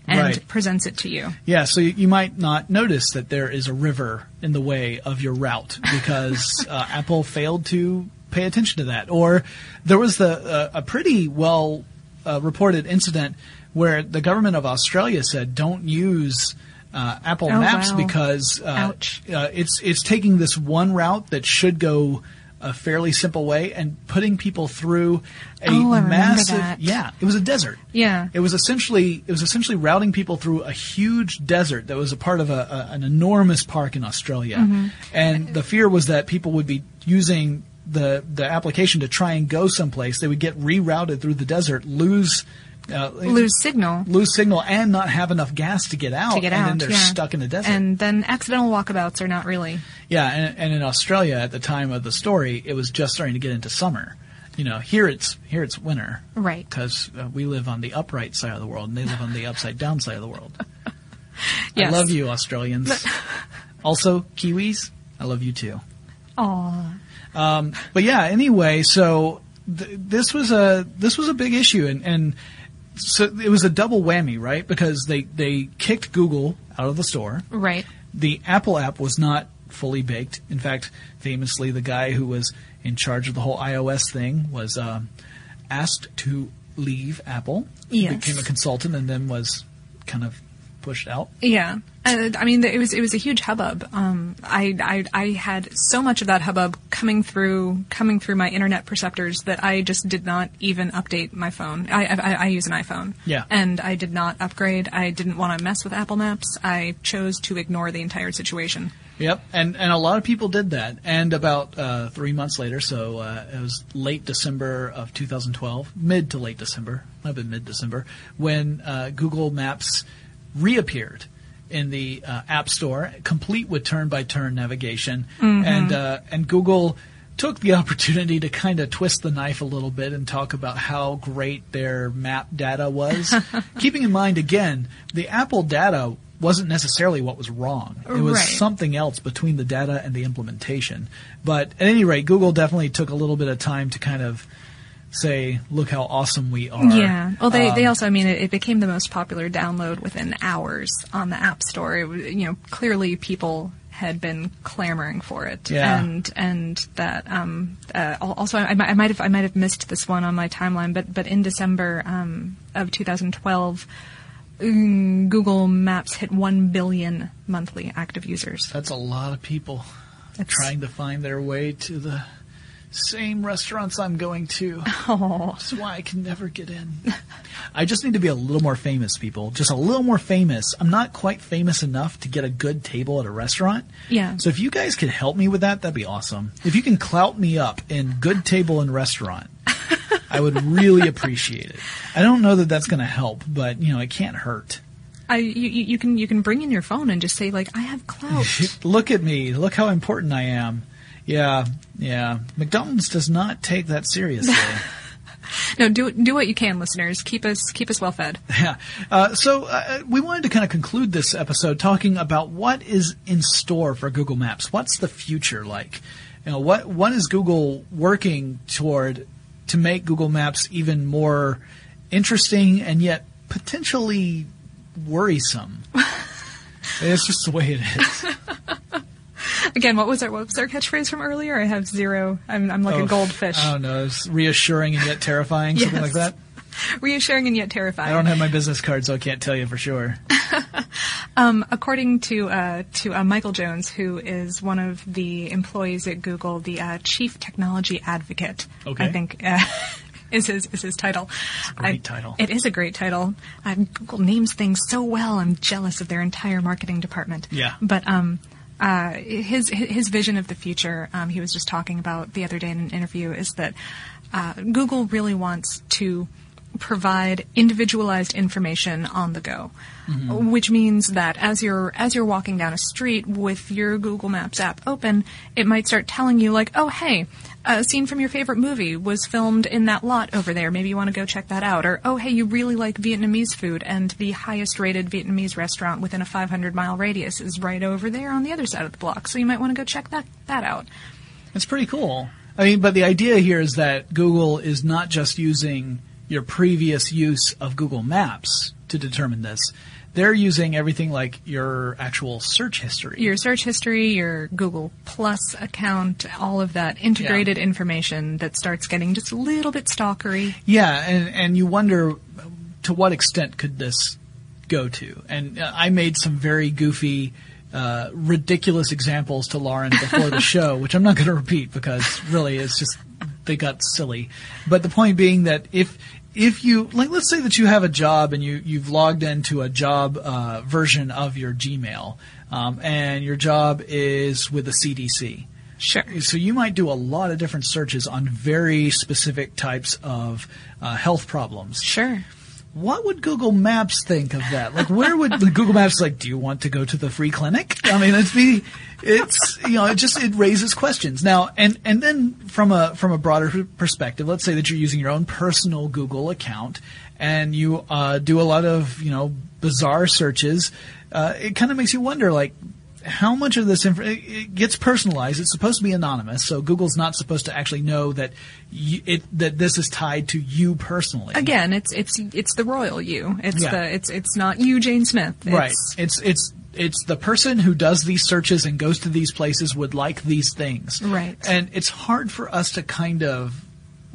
and Right. presents it to you. Yeah, so you, you might not notice that there is a river in the way of your route because uh, Apple failed to pay attention to that. Or there was the uh, a pretty well uh, reported incident where the government of Australia said don't use uh, Apple Oh, Maps wow. because uh, uh, it's it's taking this one route that should go a fairly simple way and putting people through a Oh, massive yeah it was a desert Yeah. it was essentially it was essentially routing people through a huge desert that was a part of a, a, an enormous park in Australia, Mm-hmm. and the fear was that people would be using the the application to try and go someplace. They would get rerouted through the desert, lose uh, Lose signal lose signal, and not have enough gas to get out, to get and out. then they're yeah. stuck in the desert. And then accidental walkabouts are not really. Yeah, and, and in Australia at the time of the story, it was just starting to get into summer. You know, here it's here it's winter, Right. Because uh, we live on the upright side of the world, and they live on the upside down side of the world. Yes. I love you, Australians. also, Kiwis, I love you too. Aw. Um, but yeah, anyway, so th- this was a this was a big issue, and, and so it was a double whammy, right? Because they they kicked Google out of the store. Right. The Apple app was not fully baked. In fact, famously, the guy who was in charge of the whole iOS thing was um, asked to leave Apple, Yes. became a consultant, and then was kind of pushed out. Yeah, uh, I mean, it was it was a huge hubbub. Um, I, I I had so much of that hubbub coming through coming through my internet perceptors that I just did not even update my phone. I I, I use an iPhone. Yeah. and I did not upgrade. I didn't want to mess with Apple Maps. I chose to ignore the entire situation. Yep, and and a lot of people did that. And about uh, three months later, so uh, it was late December of 2012, mid to late December, might have been mid December, when uh, Google Maps reappeared in the uh, App Store, complete with turn-by-turn navigation, and uh, and Google took the opportunity to kind of twist the knife a little bit and talk about how great their map data was. Keeping in mind, again, the Apple data wasn't necessarily what was wrong. It was Right. something else between the data and the implementation. But at any rate, Google definitely took a little bit of time to kind of say, look how awesome we are. Yeah. Well, they, they Um, also, I mean, it, it became the most popular download within hours on the App Store. It, you know, clearly people had been clamoring for it, Yeah. and and that um, uh, also I, might- I might have I might have missed this one on my timeline, but but in December um, of 2012, mm, Google Maps hit one billion monthly active users. That's a lot of people That's- trying to find their way to the same restaurants I'm going to. Oh, That's why I can never get in. I just need to be a little more famous, people. Just a little more famous. I'm not quite famous enough to get a good table at a restaurant. Yeah. So if you guys could help me with that, that'd be awesome. If you can clout me up in good table and restaurant, I would really appreciate it. I don't know that that's going to help, but you know, it can't hurt. I you, you you can you can bring in your phone and just say like I have clout. Look at me. Look how important I am. Yeah, yeah. McDonald's does not take that seriously. no, do do what you can, listeners. Keep us keep us well fed. Yeah. Uh, so uh, we wanted to kind of conclude this episode talking about what is in store for Google Maps. What's the future like? You know, what what is Google working toward to make Google Maps even more interesting and yet potentially worrisome? it's just the way it is. Again, what was our what was our catchphrase from earlier? I have zero. I'm I'm like Oh, a goldfish. I don't know. It's reassuring and yet terrifying, something like that. Reassuring and yet terrifying. I don't have my business card, so I can't tell you for sure. Um, according to uh, to uh, Michael Jones, who is one of the employees at Google, the uh, chief technology advocate, Okay. I think uh, is his is his title. a great I- title. It is a great title. Um, Google names things so well. I'm jealous of their entire marketing department. Yeah. but um. Uh, his his vision of the future, um, he was just talking about the other day in an interview, is that uh, Google really wants to provide individualized information on the go, which means that as you're as you're walking down a street with your Google Maps app open, it might start telling you like, "Oh, hey, a scene from your favorite movie was filmed in that lot over there. Maybe you want to go check that out." Or, "Oh, hey, you really like Vietnamese food, and the highest rated Vietnamese restaurant within a 500 mile radius is right over there on the other side of the block. So you might want to go check that that out." It's pretty cool. I mean, but the idea here is that Google is not just using your previous use of Google Maps to determine this. They're using everything like your actual search history. your search history, your Google Plus account, all of that integrated information that starts getting just a little bit stalkery. Yeah, and and you wonder to what extent could this go to? And uh, I made some very goofy, uh, ridiculous examples to Lauren before the show, which I'm not going to repeat because really it's just they got silly. But the point being that if if you like, let's say that you have a job and you you've logged into a job uh, version of your Gmail, um, and your job is with the CDC. Sure. So you might do a lot of different searches on very specific types of uh, health problems. Sure. What would Google Maps think of that? Like, where would Google Maps like? Do you want to go to the free clinic? I mean, it's be, it's you know, it just it raises questions now. And and then from a from a broader perspective, let's say that you're using your own personal Google account and you uh, do a lot of you know bizarre searches. Uh, it kind of makes you wonder, like, how much of this inf- it gets personalized. It's supposed to be anonymous, so Google's not supposed to actually know that you, it that this is tied to you personally. Again, it's it's it's the royal you. It's Yeah. the it's it's not you, Jane Smith. It's, right. It's it's it's the person who does these searches and goes to these places would like these things. Right. And it's hard for us to kind of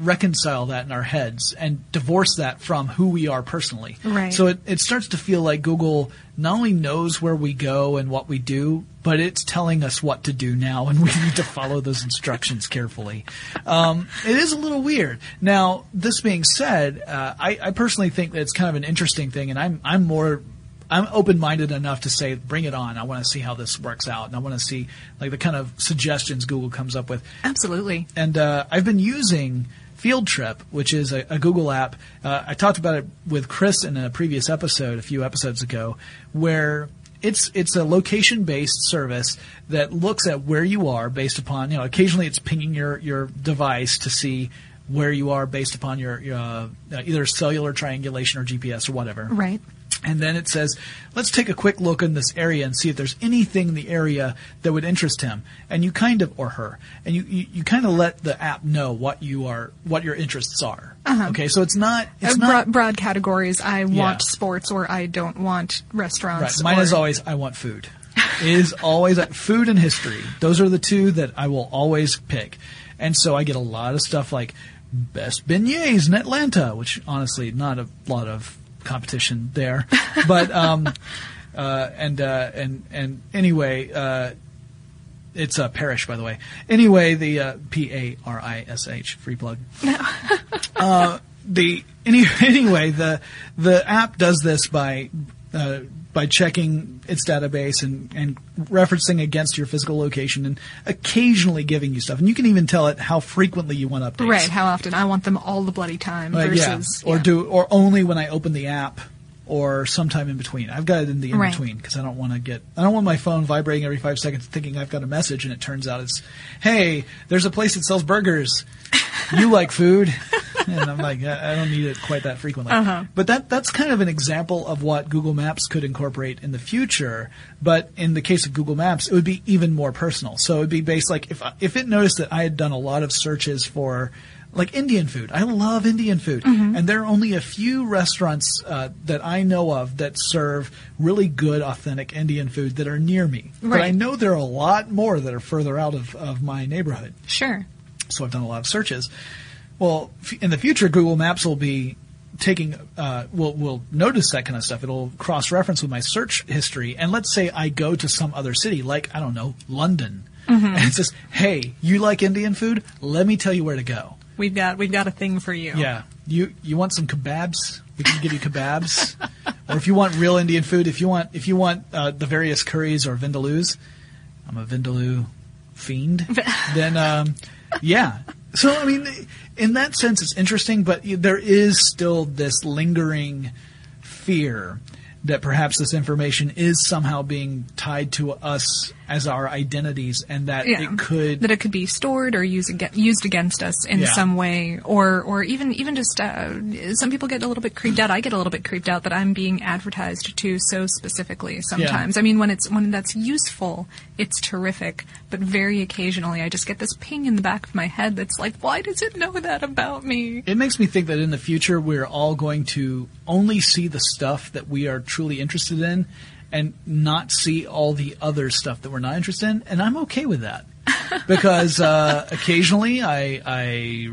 reconcile that in our heads and divorce that from who we are personally. Right. So it, it starts to feel like Google not only knows where we go and what we do, but it's telling us what to do now and we need to follow those instructions carefully. Um, it is a little weird. Now, this being said, uh, I, I personally think that it's kind of an interesting thing and I'm, I'm more I'm open-minded enough to say, bring it on. I want to see how this works out, and I want to see like the kind of suggestions Google comes up with. absolutely. And uh, I've been using Field Trip, which is a, a Google app. Uh, I talked about it with Chris in a previous episode, a few episodes ago, where it's it's a location-based service that looks at where you are based upon you know. Occasionally, it's pinging your your device to see where you are based upon your, your uh, either cellular triangulation or GPS or whatever. Right. And then it says, let's take a quick look in this area and see if there's anything in the area that would interest him. And you kind of, or her, and you, you, you kind of let the app know what you are, what your interests are. Okay, so it's not, it's Uh, not, broad, broad categories. I want sports or I don't want right. restaurants. Mine or, is always, I want food. is always food and history. Those are the two that I will always pick. And so I get a lot of stuff like best beignets in Atlanta, which honestly not a lot of competition there, but um, uh, and uh, and and anyway, uh, it's uh, Parish by the way. Anyway, the uh, P A R I S H free plug. uh, the any, anyway the the app does this by uh, by checking its database and, and referencing against your physical location and occasionally giving you stuff. And you can even tell it how frequently you want updates. Right, how often. I want them all the bloody time Uh, versus. yeah. Or yeah. do or only when I open the app or sometime in between. I've got it in the in between because I don't want to get I don't want my phone vibrating every five seconds thinking I've got a message and it turns out it's hey there's a place that sells burgers. You like food, and I'm like I don't need it quite that frequently. Uh-huh. But that that's kind of an example of what Google Maps could incorporate in the future. But in the case of Google Maps, it would be even more personal. So it would be based like if if it noticed that I had done a lot of searches for like Indian food. I love Indian food, and there are only a few restaurants uh, that I know of that serve really good, authentic Indian food that are near me. But I know there are a lot more that are further out of, of my neighborhood Sure. so I've done a lot of searches. Well, f- in the future, Google Maps will be taking uh, will will notice that kind of stuff. It'll cross reference with my search history, and let's say I go to some other city, like I don't know, London, and it says, "Hey, you like Indian food? Let me tell you where to go." We've got we've got a thing for you. Yeah, you you want some kebabs? We can give you kebabs, or if you want real Indian food, if you want if you want uh, the various curries or vindaloos, I'm a vindaloo fiend. then um, yeah. So I mean, in that sense, it's interesting, but there is still this lingering fear that perhaps this information is somehow being tied to us as our identities, and that Yeah. it could that it could be stored or used against, used against us in Yeah. some way, or or even even just uh, some people get a little bit creeped out. I get a little bit creeped out that I'm being advertised to so specifically. Sometimes, I mean, when it's when that's useful, it's terrific. But very occasionally, I just get this ping in the back of my head that's like, why does it know that about me? It makes me think that in the future we're all going to only see the stuff that we are truly interested in and not see all the other stuff that we're not interested in. And I'm okay with that. because uh, occasionally I, I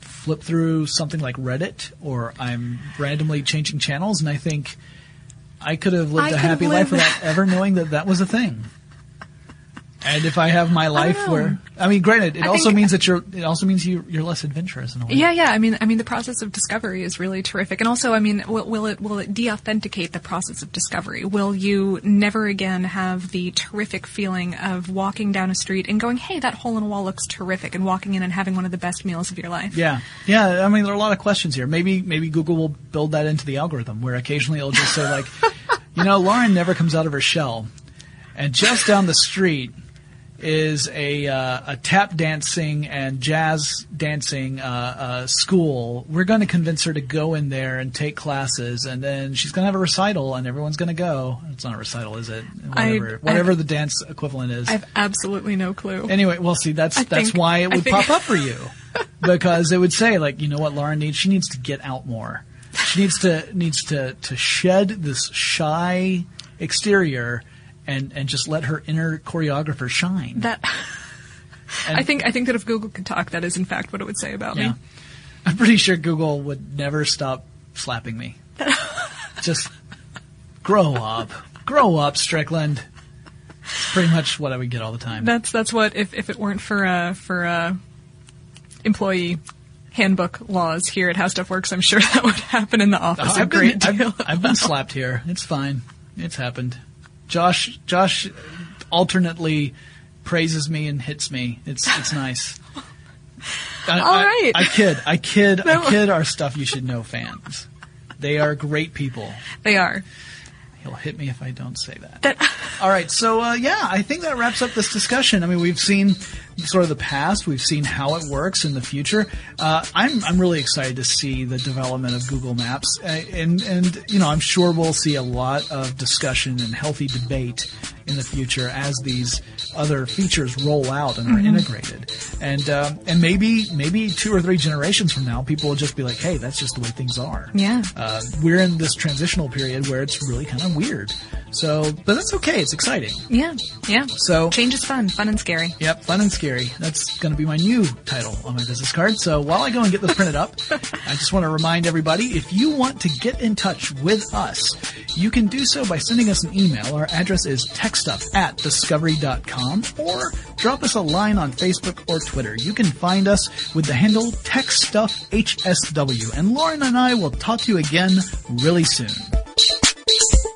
flip through something like Reddit or I'm randomly changing channels and I think I could have lived I a happy have life without ever knowing that that was a thing. And if I have my life know. where, I mean, granted, it I also means that you're, it also means you, you're less adventurous in a way. Yeah, yeah. I mean, I mean, the process of discovery is really terrific, and also, I mean, will, will it will it de-authenticate the process of discovery? Will you never again have the terrific feeling of walking down a street and going, "Hey, that hole in a wall looks terrific," and walking in and having one of the best meals of your life? Yeah, yeah. I mean, there are a lot of questions here. Maybe, maybe Google will build that into the algorithm, where occasionally it'll just say like, you know, Lauren never comes out of her shell, and just down the street is a uh, a tap dancing and jazz dancing uh, uh, school. We're going to convince her to go in there and take classes, and then she's going to have a recital, and everyone's going to go. It's not a recital, is it? I- Whatever, I- the dance equivalent is. I have absolutely no clue. Anyway, well, see, that's I that's think- why it would pop up for you, because it would say like, you know what, Lauren needs. She needs to get out more. She needs to needs to to shed this shy exterior and and just let her inner choreographer shine. that And- I think I think that if Google could talk, that is in fact what it would say about yeah, me. I'm pretty sure Google would never stop slapping me. just grow up, grow up, Strickland. It's Pretty much what I would get all the time. That's that's what if if it weren't for uh for uh employee handbook laws here at How Stuff Works, I'm sure that would happen in the office a I've great been, deal. I've, I've been slapped here. It's fine. It's happened. Josh, Josh, alternately praises me and hits me. It's it's nice. I, All I- right. I, kid. I kid. No. I kid. Our stuff you should know fans. They are great people. they are. He'll hit me if I don't say that. That All right, so uh, yeah, I think that wraps up this discussion. I mean, we've seen sort of the past, we've seen how it works in the future. Uh, I'm I'm really excited to see the development of Google Maps, and and you know, I'm sure we'll see a lot of discussion and healthy debate in the future as these other features roll out and are integrated. And um, and maybe maybe two or three generations from now, people will just be like, hey, that's just the way things are. Yeah. Uh, we're in this transitional period where it's really kind of weird. So, but that's okay. It's exciting. Yeah, yeah. So, Change is fun, fun and scary. Yep, fun and scary. That's going to be my new title on my business card. So while I go and get this printed up, I just want to remind everybody, if you want to get in touch with us, you can do so by sending us an email. Our address is techstuff at discovery.com or drop us a line on Facebook or Twitter. You can find us with the handle TechStuffHSW. And Lauren and I will talk to you again really soon.